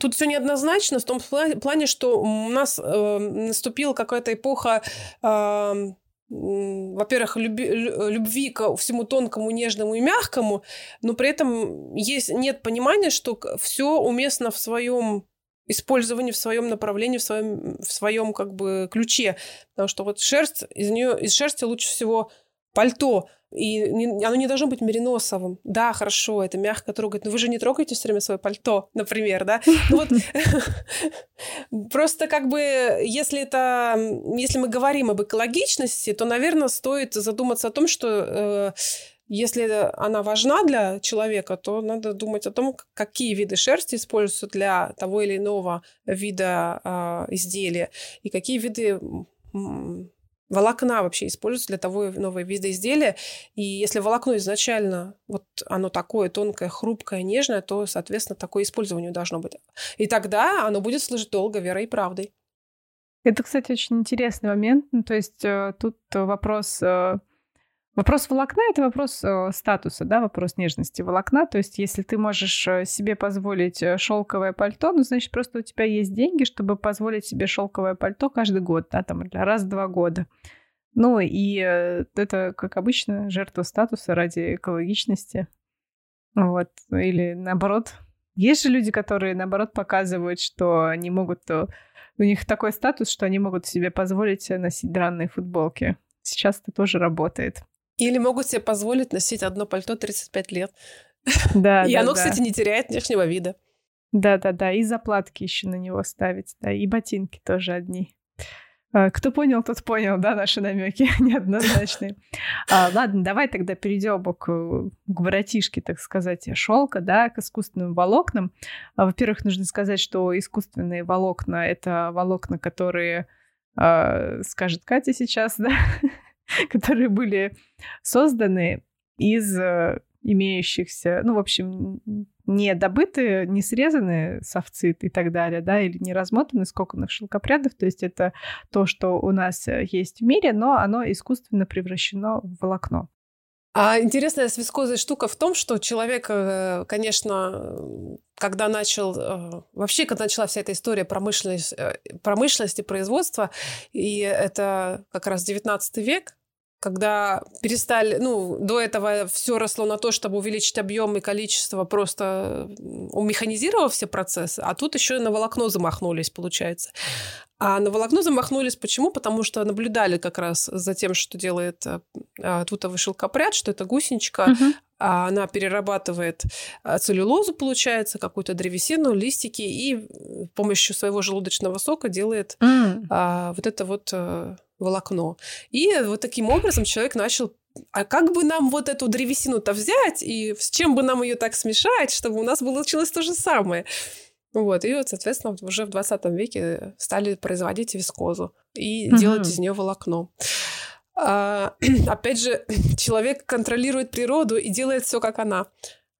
тут все неоднозначно в том плане, что у нас э, наступила какая-то эпоха э, во-первых, люби, любви к всему тонкому, нежному и мягкому, но при этом есть, нет понимания, что все уместно в своем использовании, в своем направлении, в своем, в своем как бы ключе. Потому что вот шерсть, из нее, из шерсти лучше всего пальто, и не, оно не должно быть мериносовым. Да, хорошо, это мягко трогать, но вы же не трогаете все время свое пальто, например, да? Ну просто как бы, если это, если мы говорим об экологичности, то, наверное, стоит задуматься о том, что э, если она важна для человека, то надо думать о том, какие виды шерсти используются для того или иного вида э, изделия и какие виды волокна вообще используются для того иного вида изделия. И если волокно изначально вот оно такое тонкое, хрупкое, нежное, то, соответственно, такое использование должно быть. И тогда оно будет служить долго верой и правдой. Это, кстати, очень интересный момент. Ну, то есть э, тут вопрос э, Вопрос волокна — это вопрос э, статуса, да, вопрос нежности волокна. То есть если ты можешь э, себе позволить э, шелковое пальто, ну, значит, просто у тебя есть деньги, чтобы позволить себе шелковое пальто каждый год, да, там, раз в два года. Ну, и это, как обычно, жертва статуса ради экологичности. Вот. Или наоборот. Есть же люди, которые, наоборот, показывают, что они могут... У них такой статус, что они могут себе позволить носить дранные футболки. Сейчас это тоже работает. Или могут себе позволить носить одно пальто 35 лет. Да, И да, оно, да. кстати, не теряет внешнего вида. Да-да-да, и заплатки еще на него ставить, да, и ботинки тоже одни. А, кто понял, тот понял, да, наши намеки неоднозначные. А, ладно, давай тогда перейдем к, к воротишке, так сказать, шелка, да, к искусственным волокнам. А, во-первых, нужно сказать, что искусственные волокна — это волокна, которые, а, скажет Катя сейчас, да, которые были созданы из э, имеющихся, ну, в общем, не добытые, не срезанные совцит и так далее, да, или не размотаны скоконных шелкопрядов, то есть это то, что у нас э, есть в мире, но оно искусственно превращено в волокно. А интересная с вискозой штука в том, что человек, э, конечно, когда начал, вообще, когда начала вся эта история промышленности, промышленности производства, и это как раз 19 век, когда перестали, ну, до этого все росло на то, чтобы увеличить объем и количество, просто механизировав все процессы, а тут еще на волокно замахнулись, получается. А на волокно замахнулись почему? Потому что наблюдали как раз за тем, что делает а, тутовый шелкопряд, что это гусеничка, угу. она перерабатывает а, целлюлозу, получается, какую-то древесину, листики, и с помощью своего желудочного сока делает mm. а, вот это вот а, волокно. И вот таким образом человек начал а как бы нам вот эту древесину-то взять, и с чем бы нам ее так смешать, чтобы у нас получилось то же самое? Вот, и вот, соответственно, уже в 20 веке стали производить вискозу и угу. делать из нее волокно. А, опять же, человек контролирует природу и делает все как она.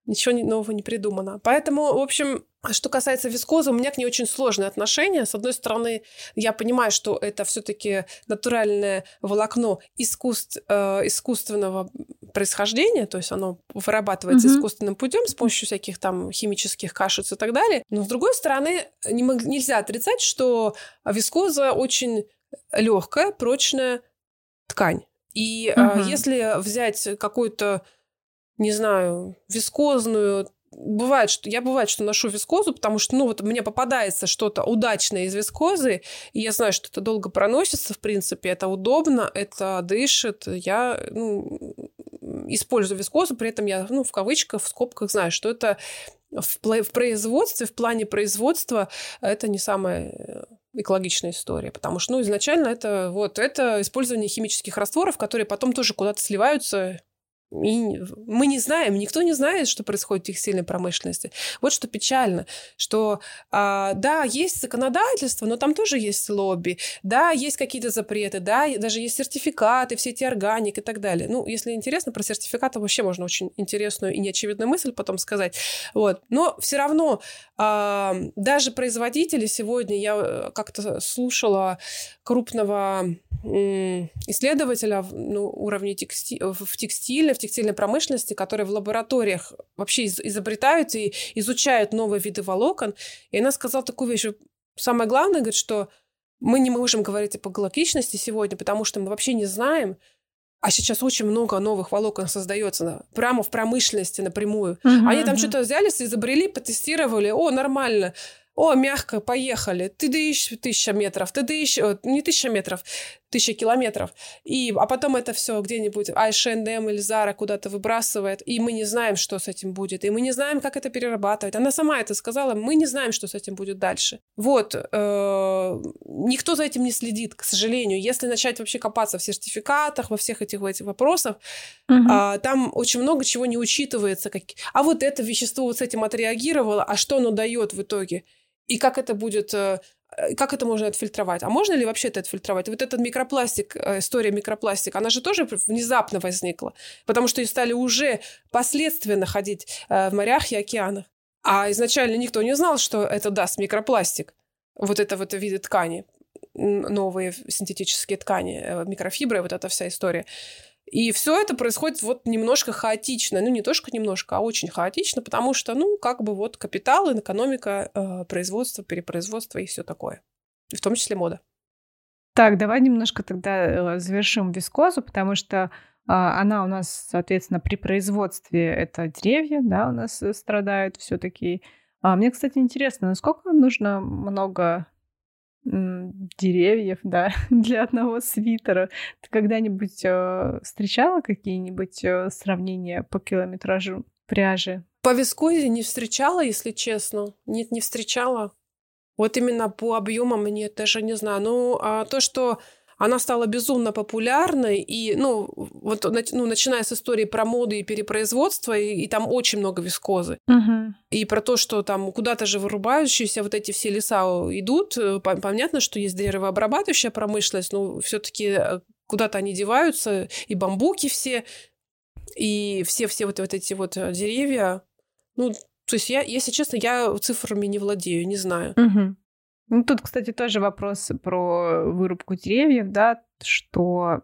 Ничего нового не придумано. Поэтому, в общем, что касается вискозы, у меня к ней очень сложные отношения. С одной стороны, я понимаю, что это все-таки натуральное волокно искусств, э, искусственного происхождения, то есть оно вырабатывается mm-hmm. искусственным путем с помощью всяких там химических кашиц и так далее. Но с другой стороны, не, нельзя отрицать, что вискоза очень легкая, прочная ткань. И mm-hmm. э, если взять какую-то не знаю, вискозную. Бывает, что я бывает, что ношу вискозу, потому что, ну, вот мне попадается что-то удачное из вискозы, и я знаю, что это долго проносится, в принципе, это удобно, это дышит. Я, ну, использую вискозу, при этом я, ну, в кавычках, в скобках знаю, что это в, в производстве, в плане производства это не самая экологичная история, потому что, ну, изначально это вот это использование химических растворов, которые потом тоже куда-то сливаются и мы не знаем, никто не знает, что происходит в текстильной промышленности. Вот что печально, что а, да, есть законодательство, но там тоже есть лобби, да, есть какие-то запреты, да, даже есть сертификаты, все эти органик и так далее. Ну, если интересно, про сертификаты вообще можно очень интересную и неочевидную мысль потом сказать. Вот. Но все равно а, даже производители сегодня, я э, как-то слушала крупного исследователя ну, уровне тексти... в текстиле, в текстильной промышленности, которые в лабораториях вообще изобретают и изучают новые виды волокон. И она сказала такую вещь. Самое главное, говорит, что мы не можем говорить об экологичности сегодня, потому что мы вообще не знаем, а сейчас очень много новых волокон создается прямо в промышленности напрямую. Uh-huh, Они там uh-huh. что-то взялись, изобрели, потестировали, о, нормально о, мягко, поехали, ты дышишь тысяча метров, ты дышишь, не тысяча метров, тысяча километров, и, а потом это все где-нибудь H&M или Zara куда-то выбрасывает, и мы не знаем, что с этим будет, и мы не знаем, как это перерабатывать. Она сама это сказала, мы не знаем, что с этим будет дальше. Вот, э, никто за этим не следит, к сожалению. Если начать вообще копаться в сертификатах, во всех этих, этих вопросах, угу. э, там очень много чего не учитывается. Как... А вот это вещество вот с этим отреагировало, а что оно дает в итоге? И как это будет, э, э, как это можно отфильтровать? А можно ли вообще это отфильтровать? Вот этот микропластик, э, история микропластика, она же тоже внезапно возникла, потому что и стали уже последствия находить в морях и океанах. А изначально никто не знал, что это даст микропластик. Вот это вот виды ткани, новые синтетические ткани, микрофибры, вот эта вся история. И все это происходит вот немножко хаотично. Ну, не то, что немножко, а очень хаотично, потому что, ну, как бы вот капитал, экономика, э, производство, перепроизводство и все такое. И в том числе мода. Так, давай немножко тогда э, завершим вискозу, потому что э, она у нас, соответственно, при производстве это деревья, да, у нас э, страдают все-таки. А мне, кстати, интересно, насколько нужно много деревьев, да, для одного свитера. Ты когда-нибудь э, встречала какие-нибудь э, сравнения по километражу пряжи? По вискозе не встречала, если честно. Нет, не встречала. Вот именно по объемам нет, даже не знаю. Ну, а то, что она стала безумно популярной, и, ну, вот, ну, начиная с истории про моды и перепроизводство, и, и там очень много вискозы. Угу. И про то, что там куда-то же вырубающиеся вот эти все леса идут, э, понятно, что есть деревообрабатывающая промышленность, но все таки э, куда-то они деваются, и бамбуки все, и все-все вот, вот эти вот э, деревья. Ну, то есть я, если честно, я цифрами не владею, не знаю. Угу. Ну, тут, кстати, тоже вопрос про вырубку деревьев, да, что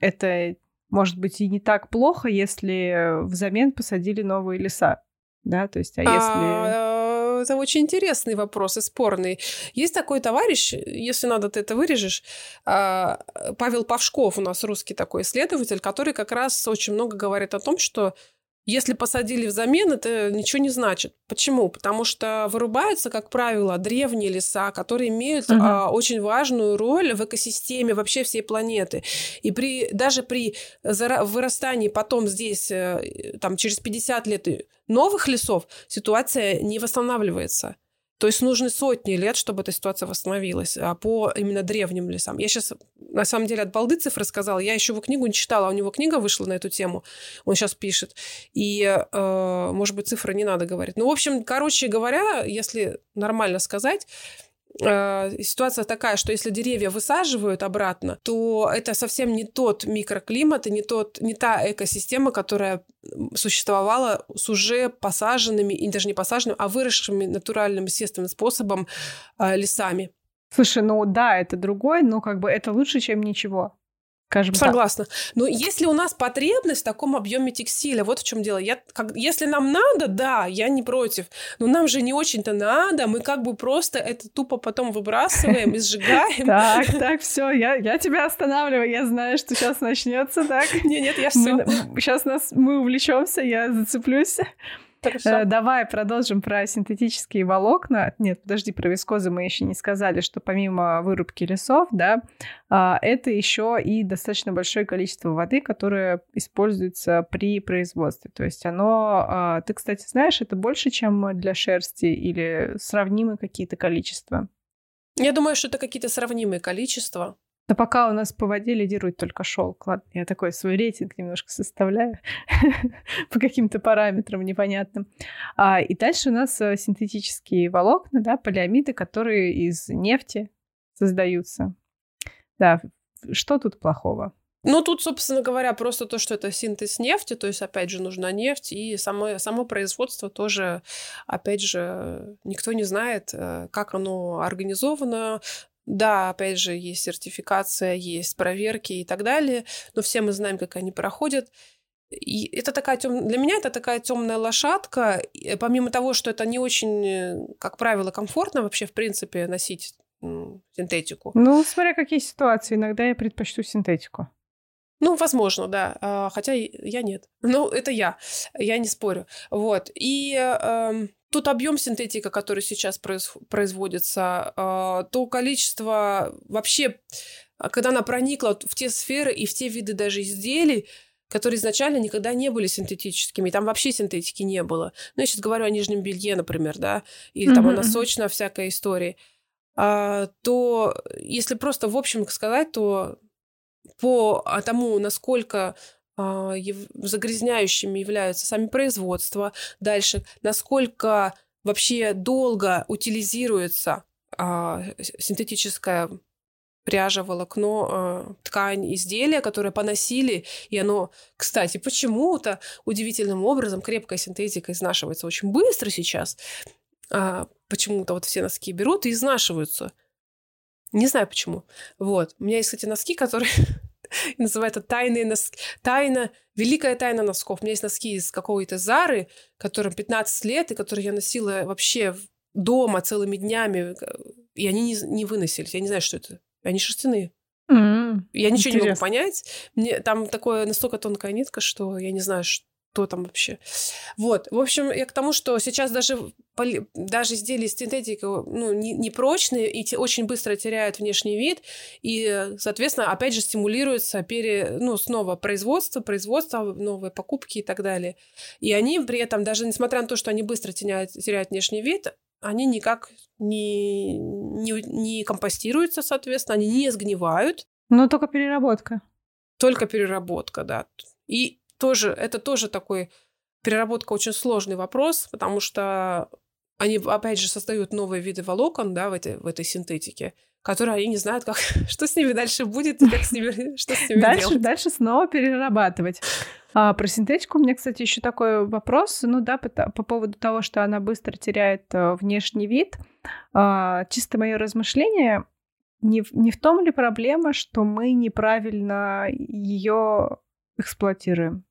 это может быть и не так плохо, если взамен посадили новые леса, да, то есть, а если... А, это очень интересный вопрос и спорный. Есть такой товарищ, если надо, ты это вырежешь, а, Павел Павшков у нас русский такой исследователь, который как раз очень много говорит о том, что Если посадили взамен, это ничего не значит. Почему? Потому что вырубаются, как правило, древние леса, которые имеют угу. а, очень важную роль в экосистеме вообще всей планеты. И при, даже при вырастании потом здесь, э, там, через 50 лет новых лесов, ситуация не восстанавливается. То есть нужны сотни лет, чтобы эта ситуация восстановилась а по именно древним лесам. Я сейчас, на самом деле, от балды цифры сказала. Я еще его книгу не читала, а у него книга вышла на эту тему. Он сейчас пишет. И, э, может быть, цифры не надо говорить. Ну, в общем, короче говоря, если нормально сказать, ситуация такая, что если деревья высаживают обратно, то это совсем не тот микроклимат и не, тот, не та экосистема, которая существовала с уже посаженными, и даже не посаженными, а выросшими натуральным естественным способом э, лесами. Слушай, ну да, это другой, но как бы это лучше, чем ничего скажем Согласна. Так. Но если у нас потребность в таком объеме текстиля, вот в чем дело. Я, как, если нам надо, да, я не против. Но нам же не очень-то надо. Мы как бы просто это тупо потом выбрасываем и сжигаем. Так, так, все, я, я тебя останавливаю. Я знаю, что сейчас начнется, так? Нет, нет, я все. Сейчас нас мы увлечемся, я зацеплюсь. Хорошо. Э, давай продолжим про синтетические волокна. Нет, подожди, про вискозы мы еще не сказали, что помимо вырубки лесов, да, а, это еще и достаточно большое количество воды, которое используется при производстве. То есть оно, а, ты, кстати, знаешь, это больше, чем для шерсти или сравнимые какие-то количества? Я думаю, что это какие-то сравнимые количества. Но пока у нас по воде лидирует только шелк. Ладно, я такой свой рейтинг немножко составляю по каким-то параметрам непонятным. А, и дальше у нас э, синтетические волокна, да, полиамиды, которые из нефти создаются. Да, что тут плохого? Ну, тут, собственно говоря, просто то, что это синтез нефти, то есть, опять же, нужна нефть, и само, само производство тоже, опять же, никто не знает, э, как оно организовано, да, опять же, есть сертификация, есть проверки и так далее, но все мы знаем, как они проходят. И это такая тем... для меня это такая темная лошадка. И помимо того, что это не очень, э, как правило, комфортно вообще в принципе носить синтетику. Ну, смотря какие ситуации, иногда я предпочту синтетику. Ну, возможно, да. А, хотя я нет. Ну, это я. Я не спорю. Вот. И э, тот объем синтетика, который сейчас производится, а, то количество вообще, а, когда она проникла в те сферы и в те виды даже изделий, которые изначально никогда не были синтетическими, там вообще синтетики не было. Ну, я сейчас говорю о нижнем белье, например, да, или там mm-hmm. о носочной всякой истории. А, то если просто в общем сказать, то по тому, насколько загрязняющими являются сами производства. Дальше, насколько вообще долго утилизируется а, синтетическая пряжа, волокно, а, ткань, изделия, которые поносили, и оно, кстати, почему-то удивительным образом крепкая синтетика изнашивается очень быстро сейчас. Почему-то вот все носки берут и изнашиваются. Не знаю почему. Вот. У меня есть, кстати, носки, которые и называю это тайные носки. Тайна, великая тайна носков. У меня есть носки из какой-то Зары, которым 15 лет, и которые я носила вообще дома целыми днями, и они не, не выносились. Я не знаю, что это. Они шерстяные. Mm, я ничего интересно. не могу понять. Мне там такое настолько тонкая нитка, что я не знаю, что кто там вообще. Вот. В общем, я к тому, что сейчас даже, даже изделия из синтетики ну, не, не прочные и те, очень быстро теряют внешний вид. И, соответственно, опять же стимулируется пере, ну, снова производство, производство, новые покупки и так далее. И они при этом, даже несмотря на то, что они быстро теряют, теряют внешний вид, они никак не, не, не компостируются, соответственно, они не сгнивают. Но только переработка. Только переработка, да. И тоже, это тоже такой переработка очень сложный вопрос, потому что они, опять же, создают новые виды волокон, да, в этой, в этой синтетике, которые они не знают, как, что с ними дальше будет и как с ними, что с ними дальше, делать. Дальше снова перерабатывать. А, про синтетику у меня, кстати, еще такой вопрос, ну да, по, по поводу того, что она быстро теряет э, внешний вид. А, чисто мое размышление, не, не в том ли проблема, что мы неправильно ее эксплуатируем?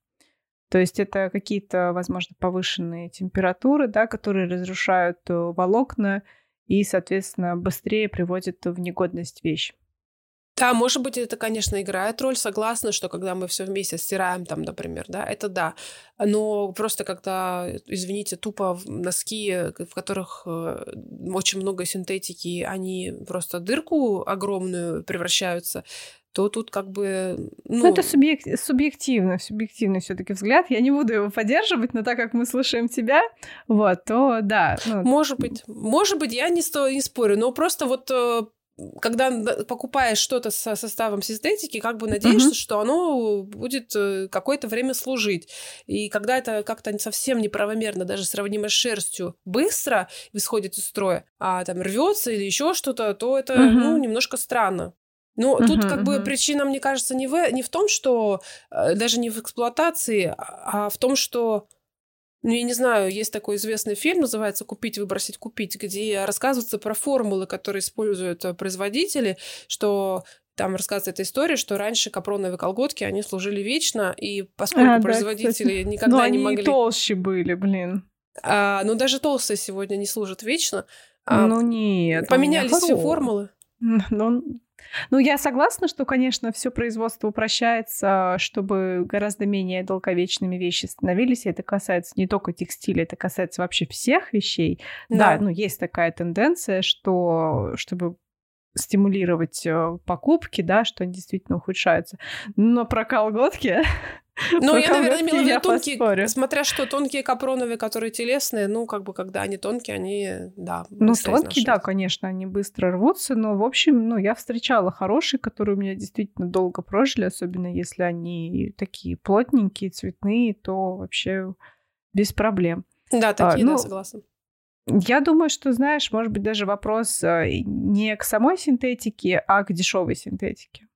То есть это какие-то, возможно, повышенные температуры, да, которые разрушают э, волокна и, соответственно, быстрее приводят в негодность вещь. Да, может быть, это, конечно, играет роль. Согласна, что когда мы все вместе стираем, там, например, да, это да. Но просто когда, извините, тупо носки, в которых э, очень много синтетики, они просто дырку огромную превращаются, то тут как бы... Ну, ну это субъек... субъективно, субъективный все таки взгляд. Я не буду его поддерживать, но так как мы слушаем тебя, вот, то да. Ну... Может быть, может быть, я не, сто... не спорю, но просто вот э, когда покупаешь что-то со составом синтетики, как бы надеешься, uh-huh. что оно будет э, какое-то время служить. И когда это как-то совсем неправомерно, даже сравнимо с шерстью, быстро исходит из строя, а там рвется или еще что-то, то это uh-huh. ну, немножко странно. Ну, uh-huh, тут как uh-huh. бы причина, мне кажется, не в, не в том, что э, даже не в эксплуатации, а, а в том, что ну, я не знаю, есть такой известный фильм, называется «Купить, выбросить, купить», где рассказывается про формулы, которые используют э, производители, что там рассказывается эта история, что раньше капроновые колготки, они служили вечно, и поскольку а, производители да, никогда Но не они могли... толще были, блин. А, ну, даже толстые сегодня не служат вечно. А, ну, нет. Поменялись все формулы. Ну, ну, я согласна, что, конечно, все производство упрощается, чтобы гораздо менее долговечными вещи становились. И это касается не только текстиля, это касается вообще всех вещей. Да, да ну, есть такая тенденция, что чтобы стимулировать э, покупки, да, что они действительно ухудшаются. Но про колготки Ну, я, наверное, имела в виду тонкие, поспорю. смотря что, тонкие капроновые, которые телесные, ну, как бы, когда они тонкие, они, да, Ну, тонкие, да, конечно, они быстро рвутся, но, в общем, ну, я встречала хорошие, которые у меня действительно долго прожили, особенно если они такие плотненькие, цветные, то вообще без проблем. Да, а, такие, а, ну, да, согласна. Я думаю, что, знаешь, может быть, даже вопрос э, не к самой синтетике, а к дешевой синтетике.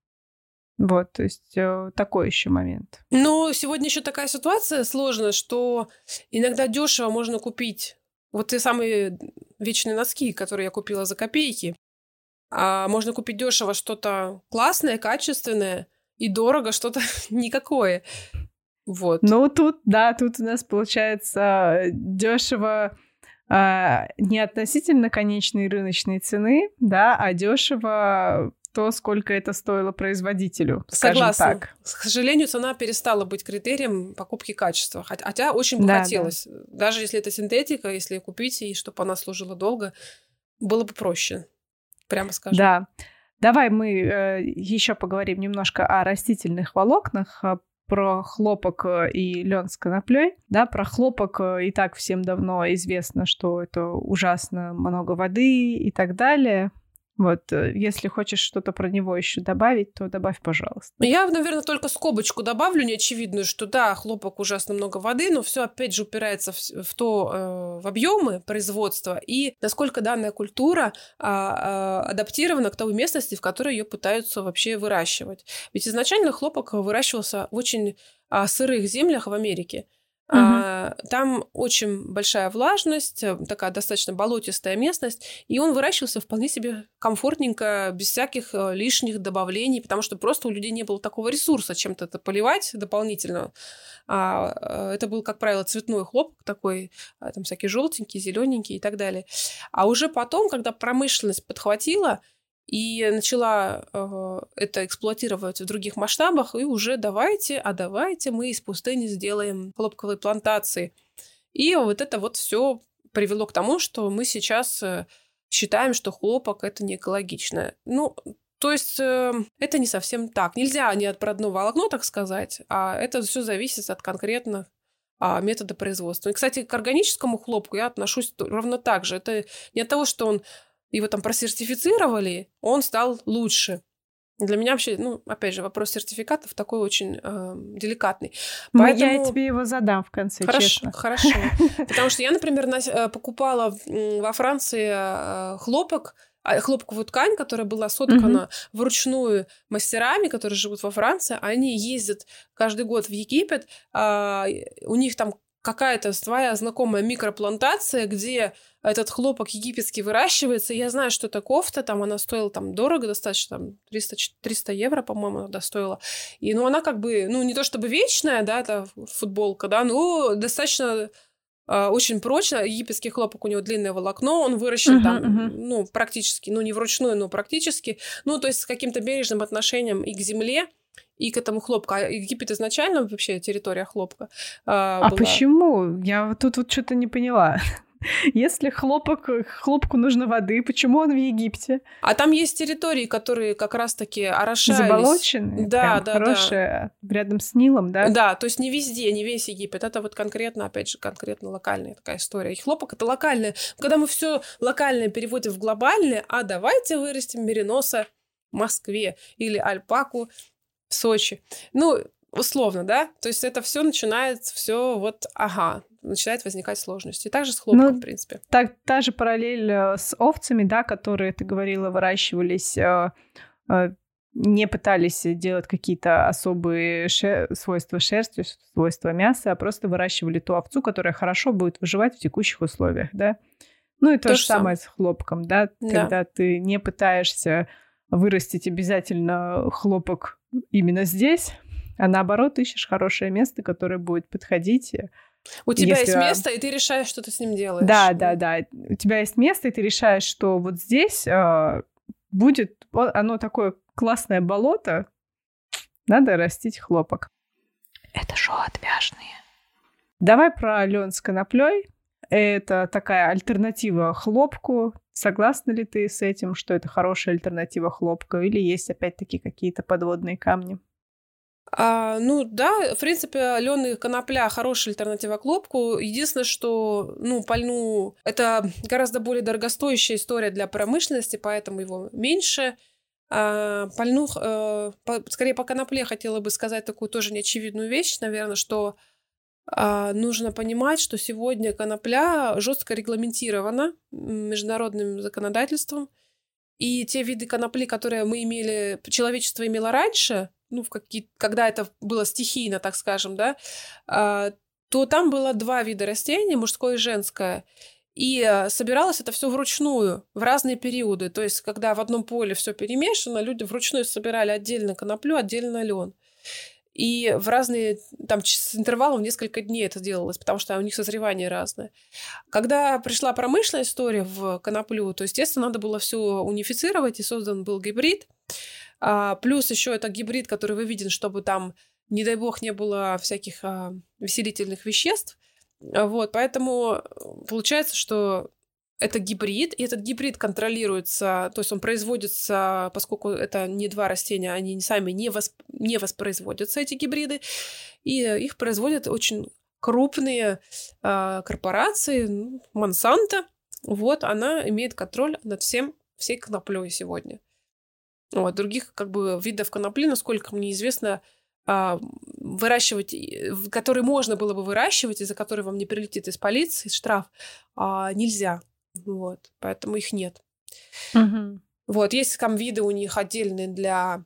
Вот, то есть э, такой еще момент. Но сегодня еще такая ситуация сложная, что иногда дешево можно купить вот те самые вечные носки, которые я купила за копейки. А можно купить дешево что-то классное, качественное, и дорого что-то никакое. Вот. Ну, тут, да, тут у нас получается дешево а, не относительно конечной рыночной цены, да, а дешево то, сколько это стоило производителю. Согласна. Так. К сожалению, цена перестала быть критерием покупки качества. Хотя очень бы да, хотелось. Да. Даже если это синтетика, если купить, и чтобы она служила долго, было бы проще. Прямо скажем. Да. Давай мы э, еще поговорим немножко о растительных волокнах, а, про хлопок э, и лен с коноплей. Да, про хлопок э, и так всем давно известно, что это ужасно много воды и так далее. Вот, э, если хочешь что-то про него еще добавить, то добавь, пожалуйста. Я, наверное, только скобочку добавлю неочевидную, что да, хлопок ужасно много воды, но все опять же упирается в, в то, э, в объемы производства и насколько данная культура э, адаптирована к той местности, в которой ее пытаются вообще выращивать. Ведь изначально хлопок выращивался в очень э, сырых землях в Америке. Угу. А, там очень большая влажность, э, такая достаточно болотистая местность, и он выращивался вполне себе комфортненько, без всяких э, лишних добавлений, потому что просто у людей не было такого ресурса чем-то это поливать дополнительно. А, э, это был, как правило, цветной хлопок такой, а, там всякий желтенький, зелененький и так далее. А уже потом, когда промышленность подхватила, и начала э, это эксплуатировать в других масштабах, и уже давайте, а давайте мы из пустыни сделаем хлопковые плантации. И вот это вот все привело к тому, что мы сейчас э, считаем, что хлопок это не экологично. Ну, то есть э, это не совсем так. Нельзя не от одно волокно, так сказать, а это все зависит от конкретных а, метода производства. И, кстати, к органическому хлопку я отношусь ровно так же. Это не от того, что он его там просертифицировали, он стал лучше. Для меня вообще, ну, опять же, вопрос сертификатов такой очень э, деликатный. Поэтому... Я тебе его задам в конце, хорошо, честно. Хорошо, Потому что я, например, э, покупала во Франции э, хлопок, а, хлопковую ткань, которая была соткана mm-hmm. вручную мастерами, которые живут во Франции, они ездят каждый год в Египет, а, у них там какая-то своя знакомая микроплантация, где этот хлопок египетский выращивается. Я знаю, что это кофта, там она стоила там дорого достаточно, там 300, 300 евро, по-моему, она стоила. И, ну, она как бы, ну, не то чтобы вечная, да, это футболка, да, но достаточно э, очень прочно. Египетский хлопок у него длинное волокно, он выращен uh-huh, там, uh-huh. ну, практически, ну, не вручную, но практически. Ну, то есть с каким-то бережным отношением и к земле, и к этому хлопку. А Египет изначально вообще территория хлопка. А, а была. почему? Я тут вот что-то не поняла. Если хлопок, хлопку нужно воды, почему он в Египте? А там есть территории, которые как раз-таки орошались. Заболоченные? Да, да, хорошие, да. Рядом с Нилом, да? Да, то есть не везде, не весь Египет. Это вот конкретно, опять же, конкретно локальная такая история. И хлопок это локальное. Когда мы все локальное переводим в глобальное, а давайте вырастим мериноса в Москве или альпаку в Сочи. Ну, условно, да? То есть это все начинает, все вот, ага, начинает возникать сложности. И также с хлопком, ну, в принципе. Так, та же параллель э, с овцами, да, которые, ты говорила, выращивались, э, э, не пытались делать какие-то особые шер... свойства шерсти, свойства мяса, а просто выращивали ту овцу, которая хорошо будет выживать в текущих условиях, да. Ну и то, то же самое с хлопком, да, да, когда ты не пытаешься вырастить обязательно хлопок именно здесь, а наоборот ищешь хорошее место, которое будет подходить у тебя Если... есть место, и ты решаешь, что ты с ним делаешь. Да, да, да. У тебя есть место, и ты решаешь, что вот здесь э, будет оно такое классное болото, надо растить хлопок. Это шоу отвяжные. Давай про лен с коноплей. Это такая альтернатива хлопку. Согласна ли ты с этим, что это хорошая альтернатива хлопку, или есть опять-таки какие-то подводные камни? А, ну да, в принципе, лёный конопля хорошая альтернатива клопку. Единственное, что, ну, пальну это гораздо более дорогостоящая история для промышленности, поэтому его меньше. А, пальну, э, по, скорее по конопле хотела бы сказать такую тоже неочевидную вещь, наверное, что нужно понимать, что сегодня конопля жестко регламентирована международным законодательством. И те виды конопли, которые мы имели, человечество имело раньше, ну, в какие, когда это было стихийно, так скажем, да, а, то там было два вида растений, мужское и женское. И а, собиралось это все вручную, в разные периоды. То есть, когда в одном поле все перемешано, люди вручную собирали отдельно коноплю, отдельно лен. И в разные, там, с интервалом в несколько дней это делалось, потому что у них созревание разное. Когда пришла промышленная история в коноплю, то, естественно, надо было все унифицировать, и создан был гибрид. А, плюс еще это гибрид, который выведен, чтобы там, не дай бог, не было всяких а, веселительных веществ. Вот, поэтому э, получается, что это гибрид, и этот гибрид контролируется, то есть он производится, поскольку это не два растения, они сами не, восп... не воспроизводятся, эти гибриды, и их производят очень крупные э, корпорации, Монсанто, вот, она имеет контроль над всем, всей коноплей сегодня. Вот, других как бы видов конопли, насколько мне известно, а, выращивать, которые можно было бы выращивать, и за которые вам не прилетит из полиции штраф, а, нельзя. Вот, поэтому их нет. Угу. Вот, есть там виды у них отдельные для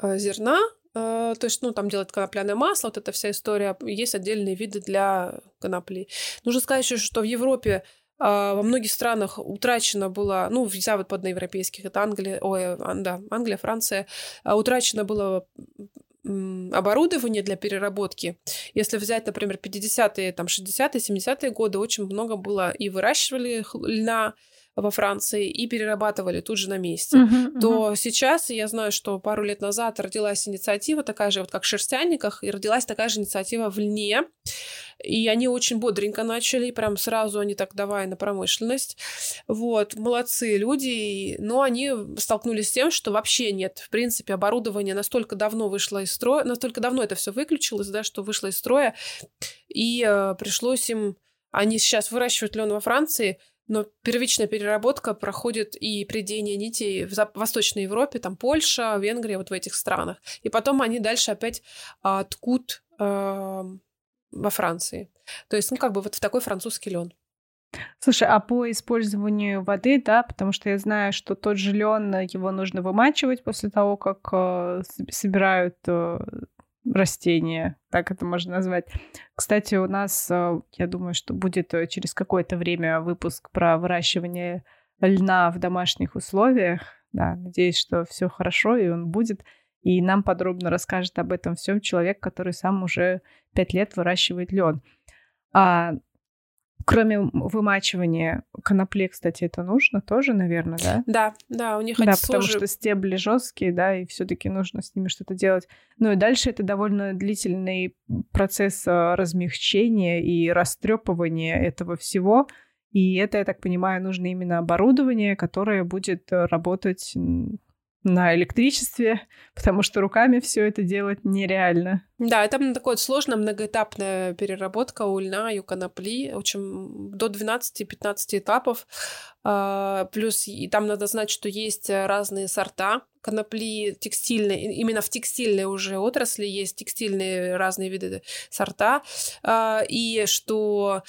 э, зерна, э, то есть, ну, там делают конопляное масло, вот эта вся история. Есть отдельные виды для конопли. Нужно сказать еще, что в Европе а, во многих странах утрачено было, ну, в западноевропейских, это Англия, ой, да, Англия, Франция, а, утрачено было оборудование для переработки. Если взять, например, 50-е, там, 60-е, 70-е годы, очень много было и выращивали льна, во Франции и перерабатывали тут же на месте, uh-huh, то uh-huh. сейчас я знаю, что пару лет назад родилась инициатива такая же, вот как в шерстяниках, и родилась такая же инициатива в льне. И они очень бодренько начали, прям сразу они так давай на промышленность. Вот, молодцы люди, но они столкнулись с тем, что вообще нет, в принципе, оборудование настолько давно вышло из строя, настолько давно это все выключилось, да, что вышло из строя, и э, пришлось им, они сейчас выращивают лен во Франции, но первичная переработка проходит и придение нитей в Восточной Европе, там Польша, Венгрия, вот в этих странах. И потом они дальше опять а, ткут а, во Франции. То есть, ну, как бы вот в такой французский лен. Слушай, а по использованию воды, да, потому что я знаю, что тот же лен, его нужно вымачивать после того, как э, собирают э, растения, так это можно назвать. Кстати, у нас, э, я думаю, что будет э, через какое-то время выпуск про выращивание льна в домашних условиях. Да, надеюсь, что все хорошо, и он будет. И нам подробно расскажет об этом всем человек, который сам уже пять лет выращивает лен. А Кроме вымачивания конопли, кстати, это нужно тоже, наверное, да? Да, да, у них Да, потому что стебли жесткие, да, и все-таки нужно с ними что-то делать. Ну и дальше это довольно длительный процесс а, размягчения и растрепывания этого всего. И это, я так понимаю, нужно именно оборудование, которое будет работать на электричестве, потому что руками все это делать нереально. Да, это такая сложная многоэтапная переработка у льна и у конопли, очень до 12-15 этапов. А, плюс и там надо знать, что есть разные сорта конопли текстильные, именно в текстильной уже отрасли есть текстильные разные виды сорта, а, и что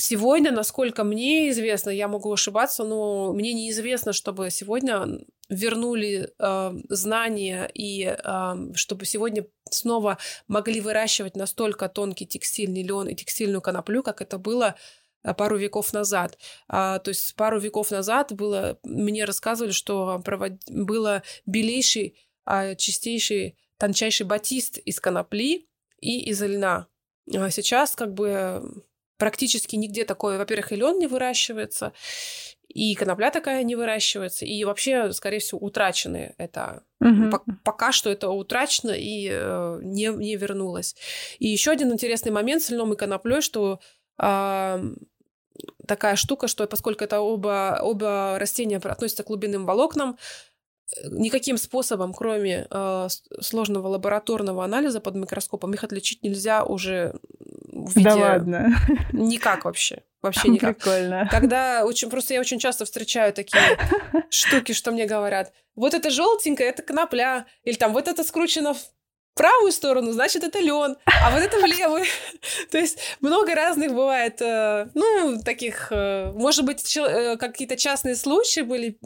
Сегодня, насколько мне известно, я могу ошибаться, но мне неизвестно, чтобы сегодня вернули э, знания и э, чтобы сегодня снова могли выращивать настолько тонкий текстильный лен и текстильную коноплю, как это было э, пару веков назад. А, то есть пару веков назад было, мне рассказывали, что провод... было белейший, а, чистейший, тончайший батист из конопли и из льна. А сейчас как бы практически нигде такое, во-первых, и лен не выращивается, и конопля такая не выращивается, и вообще, скорее всего, утрачены это. Угу. По- пока что это утрачено и э, не, не вернулось. И еще один интересный момент с льном и коноплей, что э, такая штука, что поскольку это оба, оба растения относятся к глубинным волокнам, никаким способом, кроме э, сложного лабораторного анализа под микроскопом, их отличить нельзя уже в виде... Да ладно. Никак вообще. Вообще никак. Прикольно. Когда очень... Просто я очень часто встречаю такие штуки, что мне говорят. Вот это желтенькое, это конопля. Или там вот это скручено в правую сторону, значит, это лен, а вот это в левую. То есть много разных бывает, э, ну, таких, э, может быть, э, какие-то частные случаи были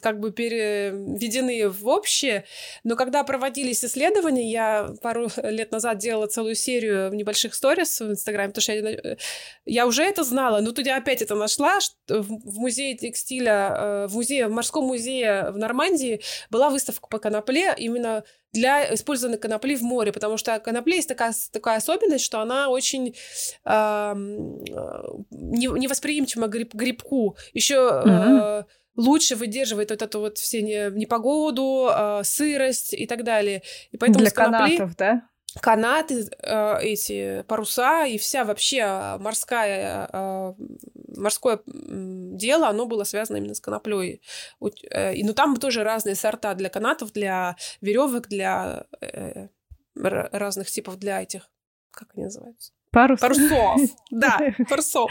как бы переведены в общее, но когда проводились исследования, я пару лет назад делала целую серию небольших сторис в Инстаграме, потому что я, я уже это знала, но тут я опять это нашла, в музее текстиля, в музее, в морском музее в Нормандии была выставка по конопле именно для использования конопли в море, потому что конопля есть такая, такая особенность, что она очень э, не, невосприимчива к гриб, грибку. Еще mm-hmm. э, лучше выдерживает вот эту вот все не, непогоду, э, сырость и так далее. И поэтому для конопли... канатов, да? Канаты, э, эти паруса и вся вообще морская, э, морское дело, оно было связано именно с коноплей. Э, и, ну, там тоже разные сорта для канатов, для веревок, для разных типов для этих, как они называются? Парус. Парусов. Да, парусов.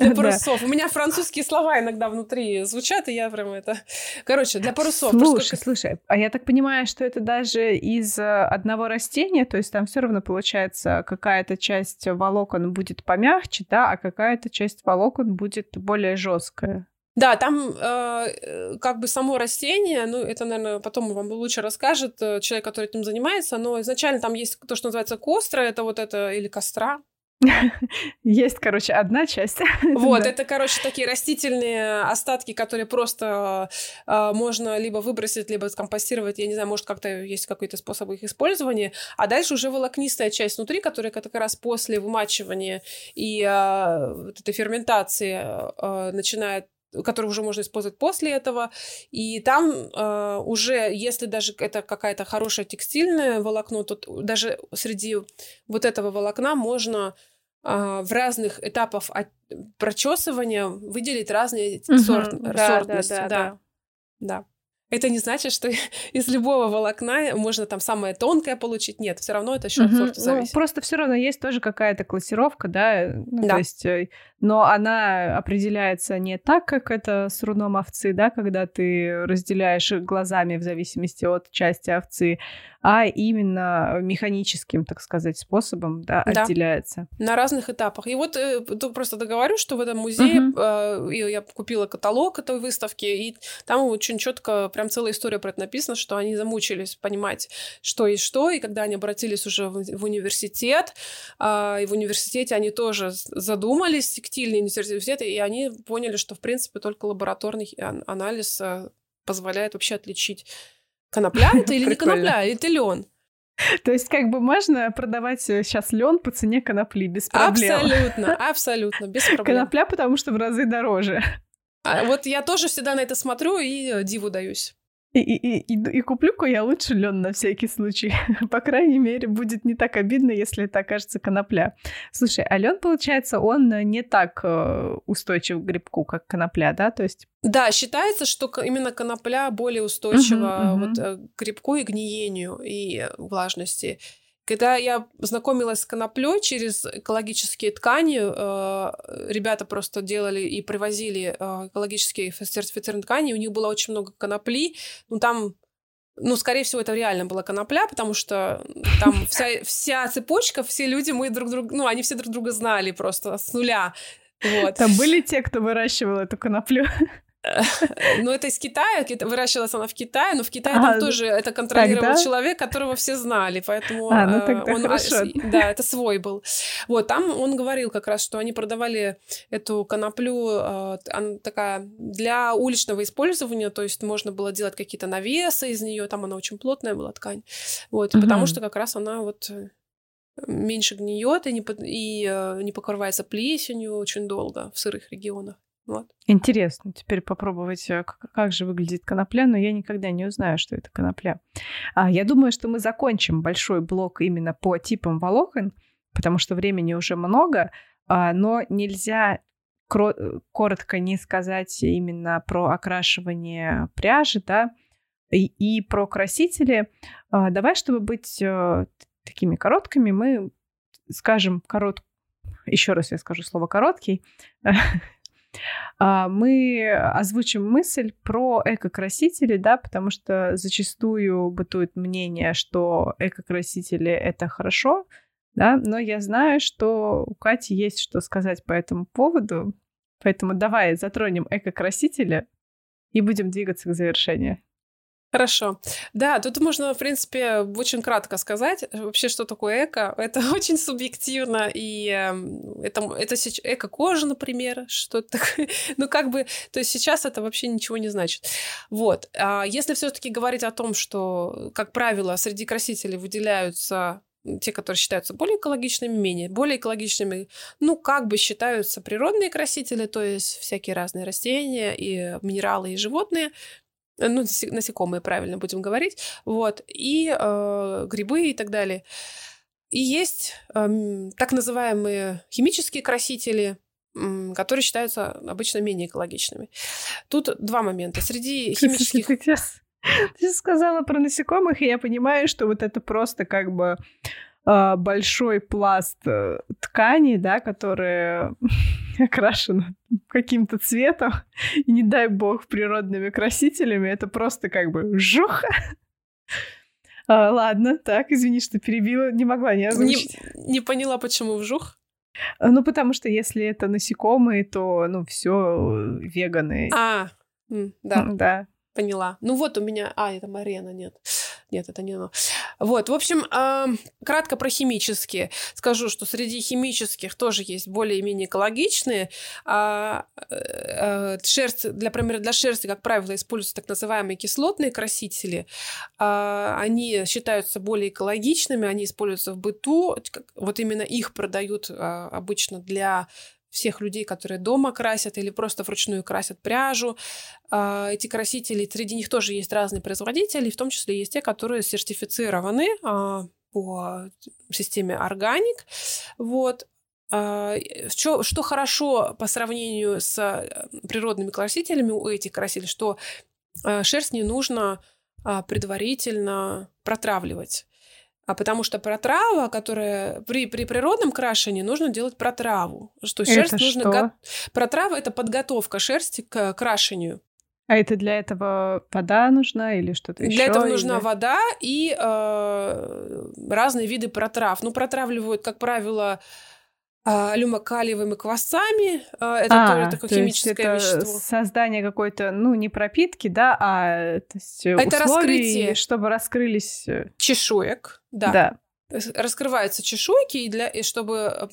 Для парусов. У меня французские слова иногда внутри звучат, и я прям это... Короче, для парусов. Слушай, слушай, а я так понимаю, что это даже из э, одного растения, то есть там все равно получается какая-то часть волокон будет помягче, да, а какая-то часть волокон будет более жесткая. Да, там э, как бы само растение, ну, это, наверное, потом вам лучше расскажет э, человек, который этим занимается, но изначально там есть то, что называется костра, это вот это, или костра, есть, короче, одна часть. Вот, да. это, короче, такие растительные остатки, которые просто э, можно либо выбросить, либо скомпостировать. Я не знаю, может, как-то есть какой-то способ их использования. А дальше уже волокнистая часть внутри, которая как раз после вымачивания и э, вот этой ферментации э, начинает который уже можно использовать после этого. И там э, уже, если даже это какая-то хорошая текстильное волокно, то даже среди вот этого волокна можно э, в разных этапах от прочесывания выделить разные угу, сорт, да, сортности. Да, да, да. да. Это не значит, что из любого волокна можно там самое тонкое получить. Нет, все равно это еще от сорта ну, зависит. Ну, просто все равно есть тоже какая-то классировка, да, ну, да. то есть, э, но она определяется не так, как это с руном овцы, да, когда ты разделяешь глазами в зависимости от части овцы, а именно механическим, так сказать, способом, да, да. отделяется. На разных этапах. И вот э, просто договорю, что в этом музее uh-huh. э, я купила каталог этой выставки, и там очень четко прям целая история про это написана, что они замучились понимать, что и что, и когда они обратились уже в, университет, э, и в университете они тоже задумались, тактильный университет, и они поняли, что, в принципе, только лабораторный анализ э, позволяет вообще отличить конопля это или не конопля, это лен. То есть как бы можно продавать сейчас лен по цене конопли без проблем. Абсолютно, абсолютно, без проблем. Конопля, потому что в разы дороже. А вот я тоже всегда на это смотрю и э, диву даюсь. И, и, и, и куплю-ка я лучше лен на всякий случай. По крайней мере, будет не так обидно, если это окажется конопля. Слушай, а лен, получается, он не так э, устойчив к грибку, как конопля, да? То есть... Да, считается, что именно конопля более устойчива uh-huh. Вот, э, к грибку и гниению и влажности. Когда я знакомилась с коноплей через экологические ткани, э, ребята просто делали и привозили э, экологические сертифицированные ткани, у них было очень много конопли, ну там ну, скорее всего, это реально была конопля, потому что там вся, вся цепочка, все люди, мы друг друга, ну, они все друг друга знали просто с нуля. Вот. Там были те, кто выращивал эту коноплю? Ну, это из Китая, выращивалась она в Китае, но в Китае там тоже это контролировал человек, которого все знали, поэтому... А, ну тогда он, хорошо. Да, это свой был. Вот, там он говорил как раз, что они продавали эту коноплю, она такая для уличного использования, то есть можно было делать какие-то навесы из нее, там она очень плотная была ткань, вот, потому что как раз она вот меньше гниет и не, и э, не покрывается плесенью очень долго в сырых регионах. Вот. Интересно теперь попробовать, э, как же выглядит конопля, но я никогда не узнаю, что это конопля. А, я думаю, что мы закончим большой блок именно по типам волокон, потому что времени уже много, а, но нельзя э, коротко не сказать именно про окрашивание пряжи, да, и, и про красители. А, давай, чтобы быть э, такими короткими, мы скажем корот... Еще раз я скажу слово короткий. А, мы озвучим мысль про эко-красители, да, потому что зачастую бытует мнение, что эко-красители — это хорошо, да, но я знаю, что у Кати есть что сказать по этому поводу, поэтому давай затронем эко-красители и будем двигаться к завершению. Хорошо. Да, тут можно, в принципе, очень кратко сказать вообще, что такое эко. Это очень субъективно, и эм, это, это эко-кожа, например, что то такое. Ну, как бы, то есть сейчас это вообще ничего не значит. Вот. А если все таки говорить о том, что, как правило, среди красителей выделяются те, которые считаются более экологичными, менее более экологичными, ну, как бы считаются природные красители, то есть всякие разные растения и минералы и животные, ну, насекомые, правильно будем говорить, вот, и э, грибы и так далее. И есть э, так называемые химические красители, э, которые считаются обычно менее экологичными. Тут два момента. Среди химических... Ты сказала про насекомых, и я понимаю, что вот это просто как бы большой пласт э, ткани, да, которые окрашены каким-то цветом, и не дай бог природными красителями, это просто как бы жух. А, ладно, так, извини, что перебила, не могла не озвучить. Не, не поняла, почему вжух? А, ну, потому что если это насекомые, то, ну, все веганы. А, да. Да. Поняла. Ну вот у меня... А, это Марена, нет. Нет, это не оно. Вот, в общем, э, кратко про химические. Скажу, что среди химических тоже есть более-менее экологичные. А, э, шерсть, для примера, для шерсти, как правило, используются так называемые кислотные красители. А, они считаются более экологичными, они используются в быту. Вот именно их продают а, обычно для всех людей, которые дома красят или просто вручную красят пряжу. А, эти красители, среди них тоже есть разные производители, в том числе есть те, которые сертифицированы а, по системе органик. Вот. А, что, что хорошо по сравнению с э, природными красителями у этих красителей, что шерсть не нужно предварительно протравливать. А потому что протрава, которая при, при природном крашении нужно делать протраву. Что шерсть это нужно... Что? Го... Протрава — это подготовка шерсти к крашению. А это для этого вода нужна или что-то еще? Для этого или... нужна вода и э, разные виды протрав. Ну, протравливают, как правило, а, люмокалиевыми квасцами. А, это а, тоже такое то химическое это вещество. Создание какой-то, ну, не пропитки, да, а то есть это раскрытие, чтобы раскрылись э, чешуек, да. Да. Раскрываются чешуйки, и, для, и чтобы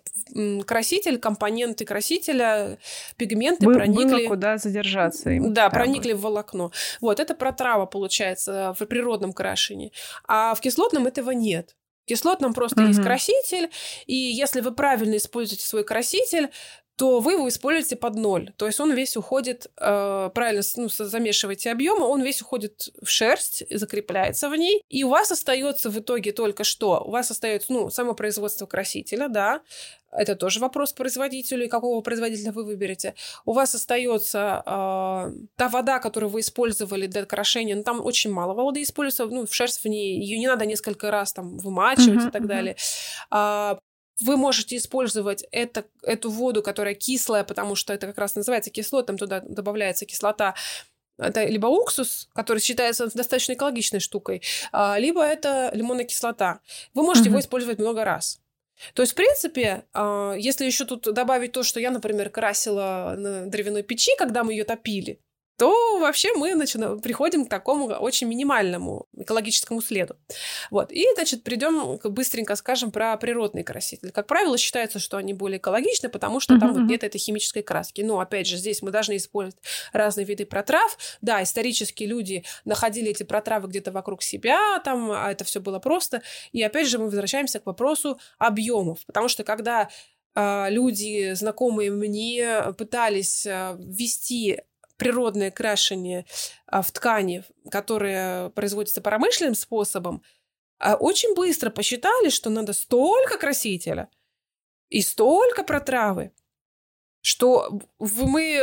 краситель, компоненты красителя, пигменты Бы, проникли... Было куда задержаться им. Да, проникли в волокно. Вот, это протрава получается в природном крашении. А в кислотном этого нет. Кислотном просто mm-hmm. есть краситель, и если вы правильно используете свой краситель, то вы его используете под ноль. То есть он весь уходит, э, правильно ну, замешиваете объемы, он весь уходит в шерсть, закрепляется в ней, и у вас остается в итоге только что? У вас остается, ну, само производство красителя, да, это тоже вопрос к производителю, и какого производителя вы выберете. У вас остается э, та вода, которую вы использовали для крашения, ну, там очень мало воды используется, ну, в шерсть в ней, ее не надо несколько раз там вымачивать uh-huh, и так uh-huh. далее. А, вы можете использовать это, эту воду, которая кислая, потому что это как раз называется кислотом, туда добавляется кислота. Это либо уксус, который считается достаточно экологичной штукой, а, либо это лимонная кислота. Вы можете mm-hmm. его использовать много раз. То есть, в принципе, а, если еще тут добавить то, что я, например, красила на дровяной печи, когда мы ее топили, то вообще мы начинаем, приходим к такому очень минимальному экологическому следу. Вот. И, значит, придем быстренько скажем про природные красители. Как правило, считается, что они более экологичны, потому что там вот нет этой химической краски. Но, опять же, здесь мы должны использовать разные виды протрав. Да, исторически люди находили эти протравы где-то вокруг себя, там, а это все было просто. И, опять же, мы возвращаемся к вопросу объемов. Потому что, когда а, люди, знакомые мне, пытались а, ввести природное крашение а, в ткани, которое производится промышленным способом, а очень быстро посчитали, что надо столько красителя и столько протравы, что мы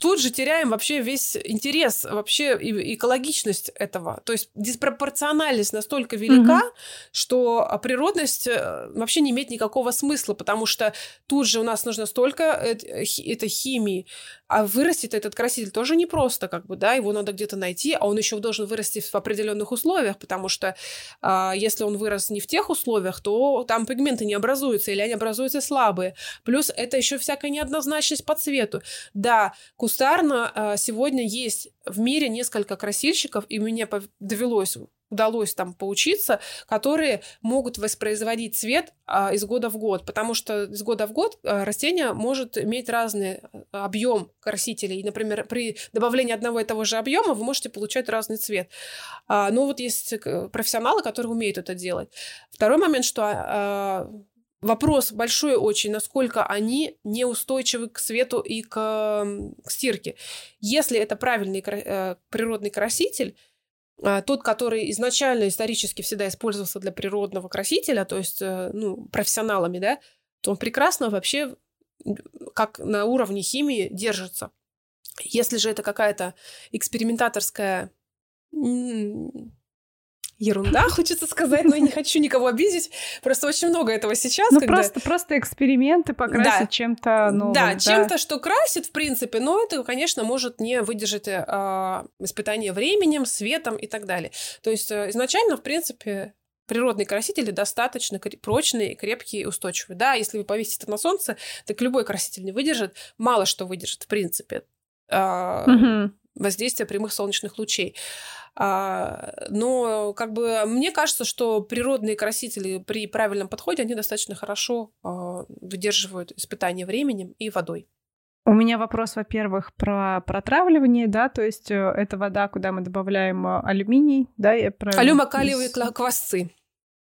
тут же теряем вообще весь интерес, вообще и экологичность этого. То есть диспропорциональность настолько велика, угу. что природность э, вообще не имеет никакого смысла, потому что тут же у нас нужно столько этой химии, а вырастить этот краситель тоже непросто, как бы, да, его надо где-то найти, а он еще должен вырасти в определенных условиях, потому что а, если он вырос не в тех условиях, то там пигменты не образуются, или они образуются слабые. Плюс это еще всякая неоднозначность по цвету. Да, кустарно а, сегодня есть в мире несколько красильщиков, и мне довелось удалось там поучиться, которые могут воспроизводить цвет а, из года в год, потому что из года в год а, растение может иметь разный а, объем красителей. И, например, при добавлении одного и того же объема вы можете получать разный цвет. А, но вот есть э, профессионалы, которые умеют это делать. Второй момент, что а, вопрос большой очень, насколько они неустойчивы к свету и к, к стирке. Если это правильный э, природный краситель, тот, который изначально исторически всегда использовался для природного красителя, то есть э, ну, профессионалами, да, то он прекрасно вообще как на уровне химии держится. Если же это какая-то экспериментаторская ерунда, хочется сказать, но я не хочу никого обидеть. Просто очень много этого сейчас. Ну, когда... просто, просто эксперименты покрасить да. чем-то новым. Да, да, чем-то, что красит, в принципе, но это, конечно, может не выдержать э, испытание временем, светом и так далее. То есть э, изначально, в принципе, природные красители достаточно прочные, крепкие и устойчивые. Да, если вы повесите это на солнце, так любой краситель не выдержит. Мало что выдержит, в принципе. Э, угу. Воздействие прямых солнечных лучей. А, но как бы мне кажется, что природные красители при правильном подходе, они достаточно хорошо а, выдерживают испытания временем и водой. У меня вопрос, во-первых, про протравливание, да, то есть э, это вода, куда мы добавляем э, алюминий, да, я про... Алюмокалиевые квасцы.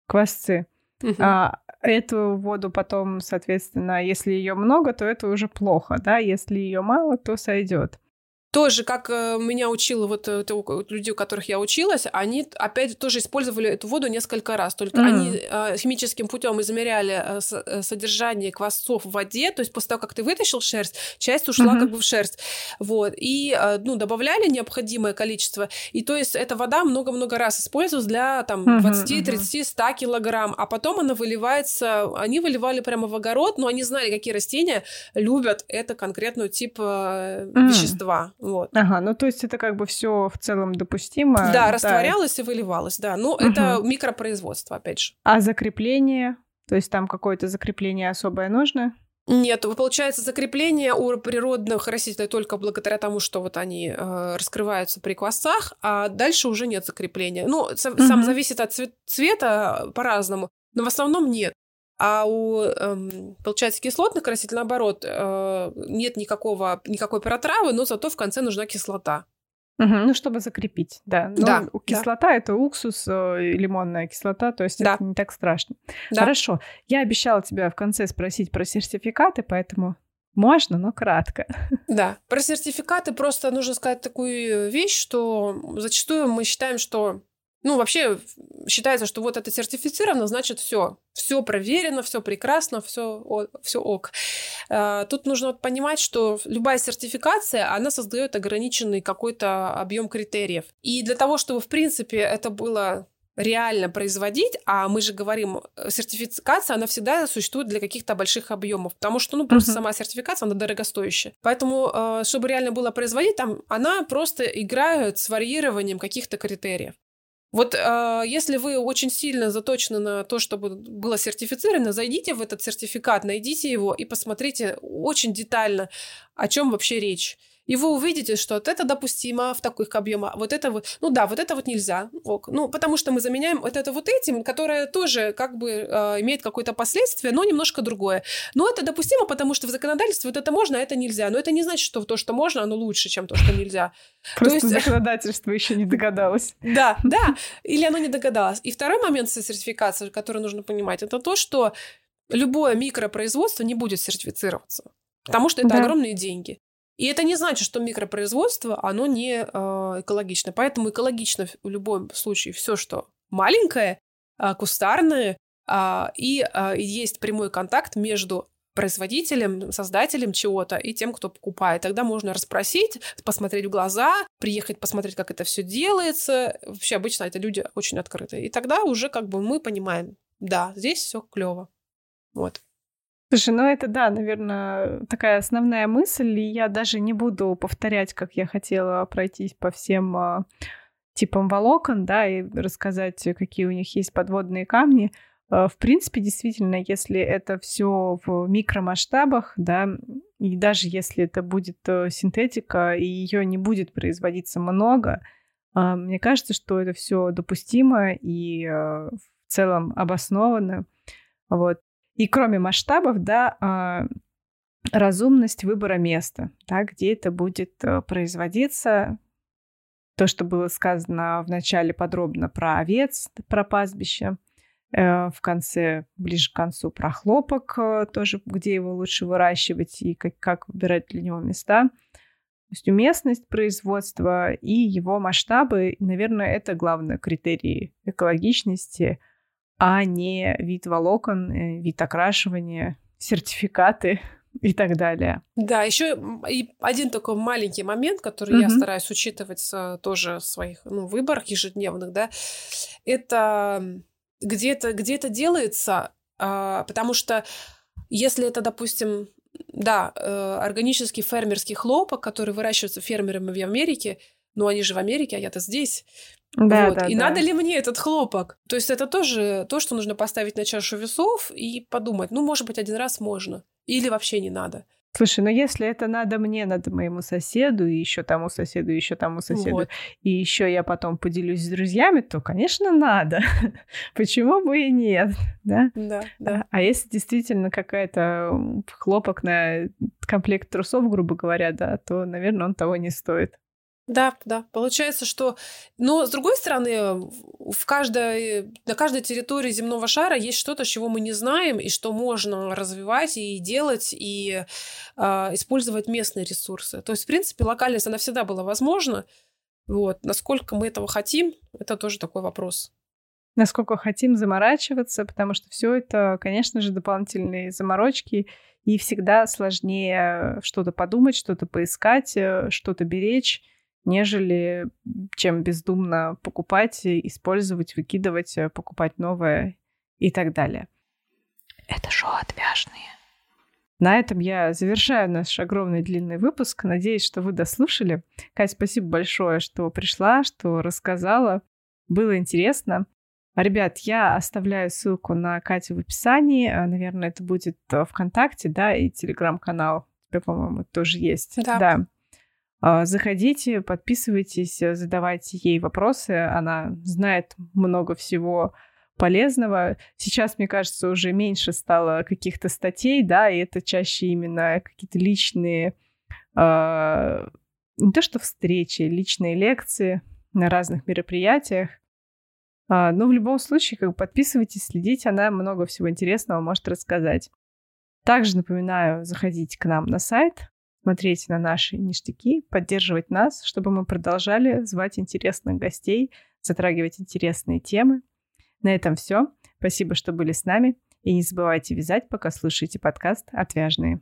Квасцы. Угу. А, эту воду потом, соответственно, если ее много, то это уже плохо, да, если ее мало, то сойдет тоже, как э, меня учила вот э, люди, у которых я училась, они опять тоже использовали эту воду несколько раз. Только mm. они э, химическим путем измеряли содержание квасцов в воде, то есть после того, как ты вытащил шерсть, часть ушла mm-hmm. как бы в шерсть. Вот. И, ну, добавляли необходимое количество. И то есть эта вода много-много раз использовалась для там 20, 30, 100 килограмм. А потом она выливается, они выливали прямо в огород, но они знали, какие растения любят это конкретную тип mm. вещества. Вот. Ага, ну то есть это как бы все в целом допустимо. Да, да. растворялось и выливалось, да. Ну, угу. это микропроизводство, опять же. А закрепление? То есть там какое-то закрепление особое нужно? Нет, получается закрепление у природных растителей только благодаря тому, что вот они э, раскрываются при квасцах, а дальше уже нет закрепления. Ну, угу. сам зависит от цвет, цвета по-разному, но в основном нет. А у, эм, получается, кислотных красителей, наоборот, э, нет никакого, никакой протравы, но зато в конце нужна кислота. Угу, ну, чтобы закрепить, да. Но да. Кислота да. это уксус, э, лимонная кислота, то есть да. это не так страшно. Да. Хорошо. Я обещала тебя в конце спросить про сертификаты, поэтому можно, но кратко. Да. Про сертификаты просто нужно сказать такую вещь, что зачастую мы считаем, что ну, вообще считается, что вот это сертифицировано, значит, все, все проверено, все прекрасно, все, все ок. А, тут нужно понимать, что любая сертификация, она создает ограниченный какой-то объем критериев. И для того, чтобы, в принципе, это было реально производить, а мы же говорим, э, сертификация, она всегда существует для каких-то больших объемов, потому что, ну, просто uh-huh. сама сертификация, она дорогостоящая. Поэтому, э, чтобы реально было производить, там она просто играет с варьированием каких-то критериев. Вот э, если вы очень сильно заточены на то, чтобы было сертифицировано, зайдите в этот сертификат, найдите его и посмотрите очень детально, о чем вообще речь и вы увидите, что вот это допустимо в таких объемах, вот это вот, ну да, вот это вот нельзя, ок. ну потому что мы заменяем вот это вот этим, которое тоже как бы э, имеет какое-то последствие, но немножко другое. Но это допустимо, потому что в законодательстве вот это можно, а это нельзя. Но это не значит, что то, что можно, оно лучше, чем то, что нельзя. Просто то есть... законодательство еще не догадалось. Да, да, или оно не догадалось. И второй момент со сертификацией, который нужно понимать, это то, что любое микропроизводство не будет сертифицироваться. Потому что это да. огромные деньги. И это не значит, что микропроизводство, оно не э, экологично. Поэтому экологично в любом случае все, что маленькое, э, кустарное, э, и э, есть прямой контакт между производителем, создателем чего-то и тем, кто покупает. Тогда можно расспросить, посмотреть в глаза, приехать посмотреть, как это все делается. Вообще обычно это люди очень открытые. И тогда уже как бы мы понимаем, да, здесь все клево. Вот. Слушай, ну это да, наверное, такая основная мысль, и я даже не буду повторять, как я хотела пройтись по всем э, типам волокон, да, и рассказать, какие у них есть подводные камни. Э, в принципе, действительно, если это все в микромасштабах, да, и даже если это будет э, синтетика, и ее не будет производиться много, э, мне кажется, что это все допустимо и э, в целом обосновано. Вот. И кроме масштабов, да, а, разумность выбора места, да, где это будет э, производиться. То, что было сказано в начале подробно про овец, про пастбище, э, в конце, ближе к концу, про хлопок э, тоже, где его лучше выращивать и как, как выбирать для него места. То есть уместность производства и его масштабы, наверное, это главные критерии экологичности – а не вид волокон, э, вид окрашивания, сертификаты и так далее. Да, еще и один такой маленький момент, который mm-hmm. я стараюсь учитывать тоже в своих ну, выборах ежедневных, да, это где это, где это делается, а, потому что если это, допустим, да, э, органический фермерский хлопок, который выращивается фермерами в Америке, но они же в Америке, а я-то здесь. Да, вот. да, и да. надо ли мне этот хлопок? То есть это тоже то, что нужно поставить на чашу весов и подумать, ну, может быть, один раз можно. Или вообще не надо. Слушай, ну если это надо мне, надо моему соседу, и еще тому соседу, и еще тому соседу, вот. и еще я потом поделюсь с друзьями, то, конечно, надо. Почему бы и нет, да? Да, да. А если действительно какая-то хлопок на комплект трусов, грубо говоря, да, то, наверное, он того не стоит. Да, да. Получается, что... Но, с другой стороны, в каждой, на каждой территории земного шара есть что-то, чего мы не знаем, и что можно развивать и делать, и э, использовать местные ресурсы. То есть, в принципе, локальность, она всегда была возможна. Вот. Насколько мы этого хотим, это тоже такой вопрос. Насколько хотим заморачиваться, потому что все это, конечно же, дополнительные заморочки, и всегда сложнее что-то подумать, что-то поискать, э, что-то беречь нежели чем бездумно покупать, использовать, выкидывать, э, покупать новое и так далее. Это шоу «Отвяжные». На этом я завершаю наш огромный длинный выпуск. Надеюсь, что вы дослушали. Катя, спасибо большое, что пришла, что рассказала. Было интересно. Ребят, я оставляю ссылку на Катю в описании. А, наверное, это будет э, ВКонтакте, да, и телеграм-канал. Тебя, по-моему, тоже есть. Да. да. А, заходите, подписывайтесь, э, задавайте ей вопросы. Она знает много всего полезного. Сейчас, мне кажется, уже меньше стало каких-то статей, да, и это чаще именно какие-то личные э, не то что встречи, личные лекции на разных мероприятиях. А, но в любом случае, как бы подписывайтесь, следите, она много всего интересного может рассказать. Также напоминаю заходить к нам на сайт, смотреть на наши ништяки, поддерживать нас, чтобы мы продолжали звать интересных гостей, затрагивать интересные темы. На этом все. Спасибо, что были с нами. И не забывайте вязать, пока слушаете подкаст «Отвяжные».